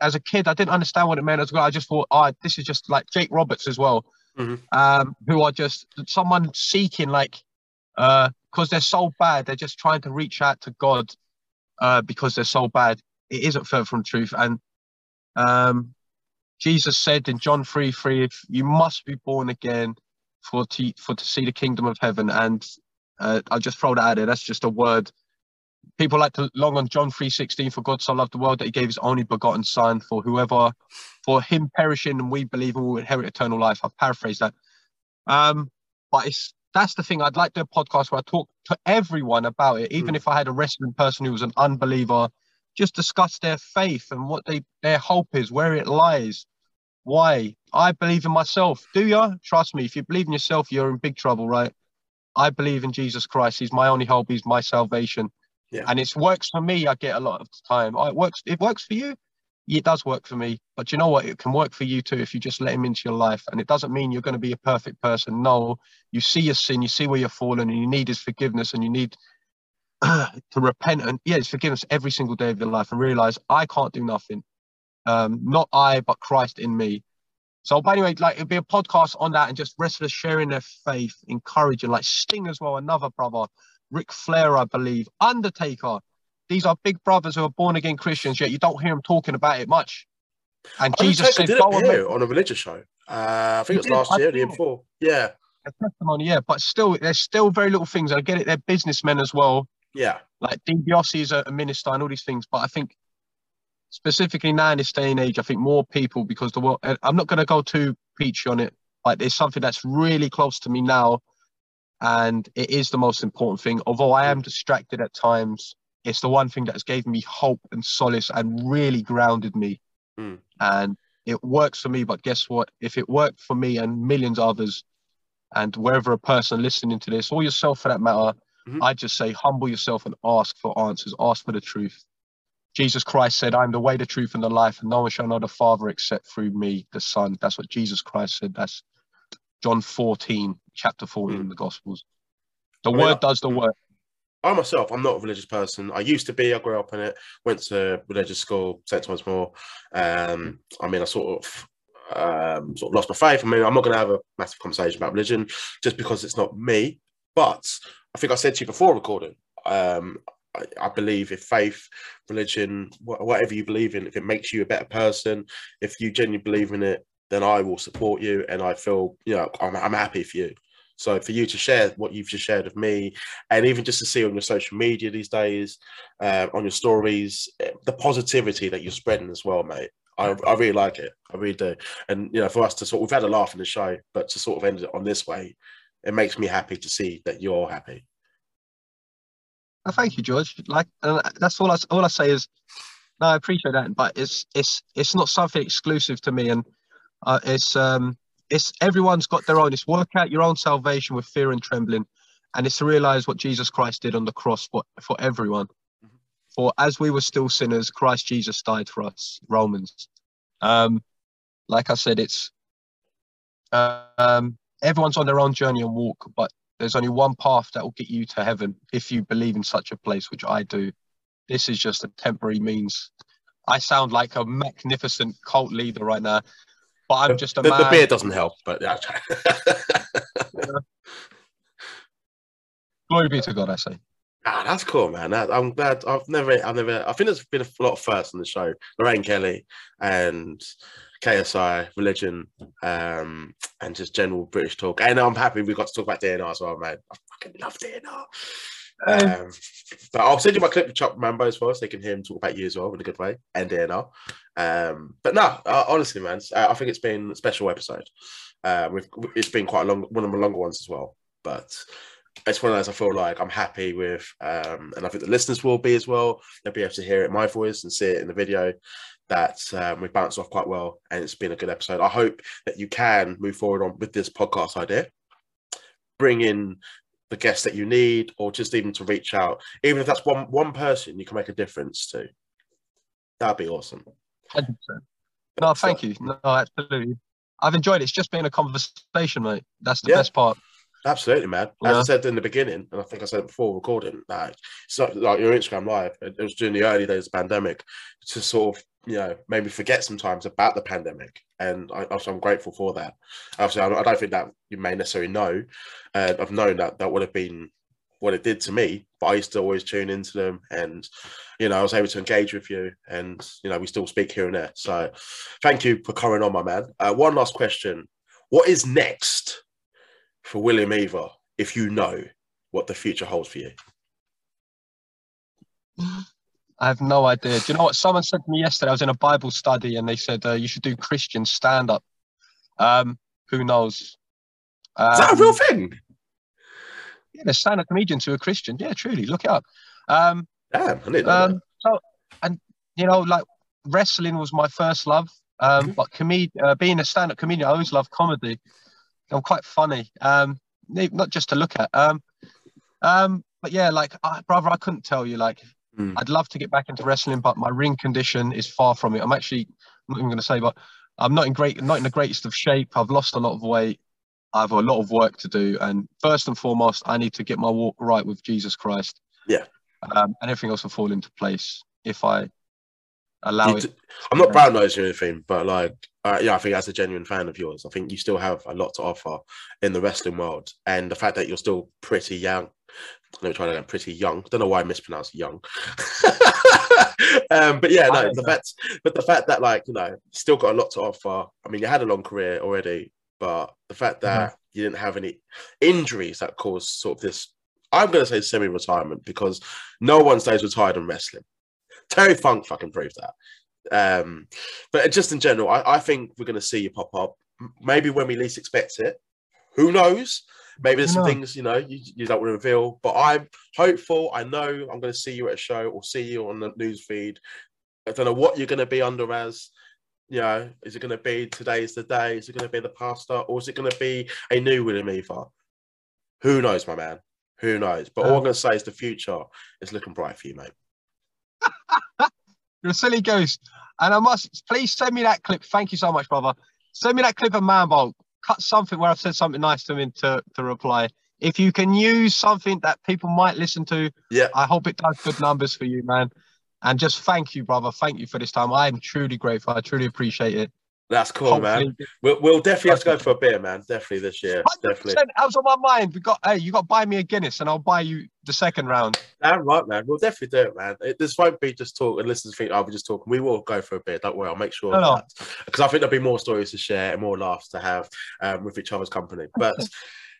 as a kid, I didn't understand what it meant as well. I just thought, oh, this is just like Jake Roberts as well, Mhm. um, who are just someone seeking like, uh, because they're so bad, they're just trying to reach out to God, uh, because they're so bad. It isn't further from truth. And um, Jesus said in John three three, if you must be born again for to for to see the kingdom of heaven. And uh, I'll just throw that out there. That's just a word. People like to long on John three sixteen. For God so loved the world that He gave His only begotten Son. For whoever, for Him perishing and we believe will inherit eternal life. I've paraphrased that. Um, but it's that's the thing. I'd like to do a podcast where I talk to everyone about it, even Mm. if I had a wrestling person who was an unbeliever. Just discuss their faith and what they their hope is, where it lies, why. I believe in myself. Do you? Trust me. If you believe in yourself, you're in big trouble, right? I believe in Jesus Christ. He's my only hope. He's my salvation. Yeah. And it works for me. I get a lot of the time. It works. It works for you. It does work for me. But you know what? It can work for you too if you just let him into your life. And it doesn't mean you're going to be a perfect person. No, you see your sin, you see where you're fallen, and you need his forgiveness, and you need to repent and yeah, his forgiveness every single day of your life, and realize I can't do nothing. Um, not I, but Christ in me. So, but anyway, like it'd be a podcast on that and just wrestlers sharing their faith, encouraging, like Sting as well, another brother, Ric Flair, I believe, Undertaker. These are big brothers who are born again Christians, yet you don't hear them talking about it much. And Jesus said, did "Go and appear on a religious show. Uh, I think it was did, last I year, the year before. Yeah, a testimony, yeah." But still, there's still very little things. I get it; they're businessmen as well. yeah. Like DiBiase is a, a minister and all these things, but I think specifically now in this day and age, I think more people because the world. I'm not going to go too peachy on it, Like there's something that's really close to me now, and it is the most important thing. Although I am distracted at times, it's the one thing that has given me hope and solace and really grounded me, Mm. and it works for me. But guess what? If it worked for me and millions of others, and wherever a person listening to this, or yourself for that matter, Mhm. I just say humble yourself and ask for answers, ask for the truth. Jesus Christ said, I'm the way, the truth, and the life, and no one shall know the Father except through me, the Son. That's what Jesus Christ said. That's John 14, chapter 14 in the Gospels. The. I mean, word I- does the work. I myself, I'm not a religious person. I used to be. I grew up in it. Went to religious school. St Thomas More. Um, I mean, I sort of um, sort of lost my faith. I mean, I'm not going to have a massive conversation about religion just because it's not me. But I think I said to you before recording. Um, I, I believe if faith, religion, wha- whatever you believe in, if it makes you a better person, if you genuinely believe in it, then I will support you, and I feel you know I'm, I'm happy for you. So for you to share what you've just shared with me, and even just to see on your social media these days, uh, on your stories, eh, the positivity that you're spreading as well, mate. I, I really like it. I really do. And you know, for us to sort, we've had a laugh in the show, but to sort of end it on this way, it makes me happy to see that you're happy. Oh, thank you, George. Like, and that's all I, all I say is, no, I appreciate that, but it's it's it's not something exclusive to me, and uh, it's um it's everyone's got their own. It's work out your own salvation with fear and trembling, and it's to realize what Jesus Christ did on the cross for for everyone. For as we were still sinners, Christ Jesus died for us. Romans. Um, like I said, it's uh, um everyone's on their own journey and walk, but there's only one path that will get you to heaven if you believe in such a place, which I do. This is just a temporary means. I sound like a magnificent cult leader right now, but I'm just a the, man. the beer doesn't help, but yeah. Glory be to God, I say. Ah, that's cool, man. That, I'm glad. I've never, I've never. I think there's been a lot of firsts on the show. Lorraine Kelly and KSI, religion, um, and just general British talk. And I'm happy we got to talk about DNR as well, man. I fucking love DNR. Um, but I'll send you my clip to Chuck Mambo as well, so they can hear him talk about you as well in a good way and DNR. Um, but no, honestly, man, I think it's been a special episode. Uh, we've, it's been quite a long, one of the longer ones as well. But it's one of those I feel like I'm happy with, um, and I think the listeners will be as well. They'll be able to hear it in my voice and see it in the video. That um, we bounced off quite well, and it's been a good episode. I hope that you can move forward on with this podcast idea. Bring in the guests that you need, or just even to reach out, even if that's one one person you can make a difference to. That'd be awesome. 100%. No, thank you. No, absolutely. I've enjoyed it. It's just been a conversation, mate. That's the Yeah. best part. Absolutely, man. As I said in the beginning, and I think I said it before recording, like it's not like your Instagram live. It was during the early days of the pandemic to sort of you know made me forget sometimes about the pandemic, and I, I'm grateful for that. Obviously, I, I don't think that you may necessarily know. Uh, I've known that that would have been what it did to me, but I used to always tune into them, and you know I was able to engage with you, and you know we still speak here and there. So, thank you for coming on, my man. Uh, one last question: What is next? for William Eaver if you know what the future holds for you? I have no idea. Do you know what? Someone said to me yesterday, I was in a Bible study and they said uh, you should do Christian stand up. Um, who knows? Um, Is that a real thing? Yeah, there's stand up comedians who are Christian. Yeah, truly. Look it up. Um, Damn, I didn't um, so, and, you know, like wrestling was my first love. Um, Mhm. but comed- uh, being a stand up comedian, I always love comedy. I'm quite funny. Um, not just to look at. Um, um, but yeah, like, uh, brother, I couldn't tell you. Like, Mm. I'd love to get back into wrestling, but my ring condition is far from it. I'm actually I'm not even going to say, but I'm not in great, not in the greatest of shape. I've lost a lot of weight. I have a lot of work to do, and first and foremost, I need to get my walk right with Jesus Christ. Yeah. Um, and everything else will fall into place if I allow You it. d- I'm not brown nosing or anything, but like, uh, yeah, I think as a genuine fan of yours, I think you still have a lot to offer in the wrestling world, and the fact that you're still pretty young. Let me try that again. Pretty young. Don't know why I mispronounced young. um, but yeah, no. The know. fact, but the fact that like you know, still got a lot to offer. I mean, you had a long career already, but the fact that you didn't have any injuries that caused sort of this. I'm going to say semi-retirement because no one stays retired in wrestling. Terry Funk fucking proved that. Um, but just in general, I, I think we're going to see you pop up. Maybe when we least expect it. Who knows? Maybe there's some things you know you, you don't want to reveal. But I'm hopeful. I know I'm going to see you at a show or see you on the news feed. I don't know what you're going to be under as. You know, is it going to be today's the day? Is it going to be the pastor, or is it going to be a new William Eaver? Who knows, my man? Who knows? But all I'm Um, going to say is the future is looking bright for you, mate. You're a silly goose. And I must please send me that clip. Thank you so much, brother. Send me that clip of Mambo. Cut something where I've said something nice to him to, to reply. If you can use something that people might listen to, Yeah. I hope it does good numbers for you, man. And just thank you, brother. Thank you for this time. I am truly grateful. I truly appreciate it. That's cool, man. We'll, we'll definitely have to go for a beer, man. Definitely this year. 100%, Definitely. That was on my mind. We got hey, you got to buy me a Guinness and I'll buy you the second round. Damn right, man. We'll definitely do it, man. It, this won't be just talk and listeners think, oh, we're just talking. We will go for a beer. Don't worry. I'll make sure No, no. Because I think there'll be more stories to share and more laughs to have um, with each other's company. But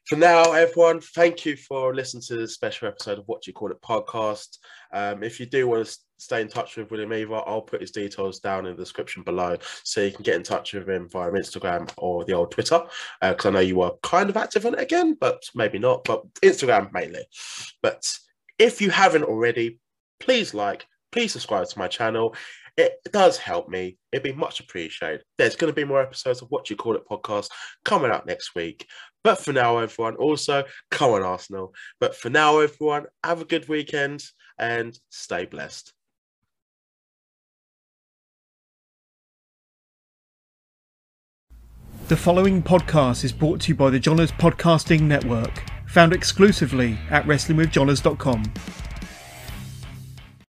for now, everyone, thank you for listening to this special episode of What You Call It podcast. Um, if you do want to stay in touch with William Eaver, I'll put his details down in the description below so you can get in touch with him via Instagram or the old Twitter. Because I know you were kind of active on it again, but maybe not. But Instagram mainly. But if you haven't already, please like, please subscribe to my channel. It does help me. It'd be much appreciated. There's going to be more episodes of What You Call It podcast coming out next week. But for now, everyone, also come on Arsenal. But for now, everyone, have a good weekend and stay blessed. The following podcast is brought to you by the Johners Podcasting Network. found exclusively at WrestlingWithJohners.com.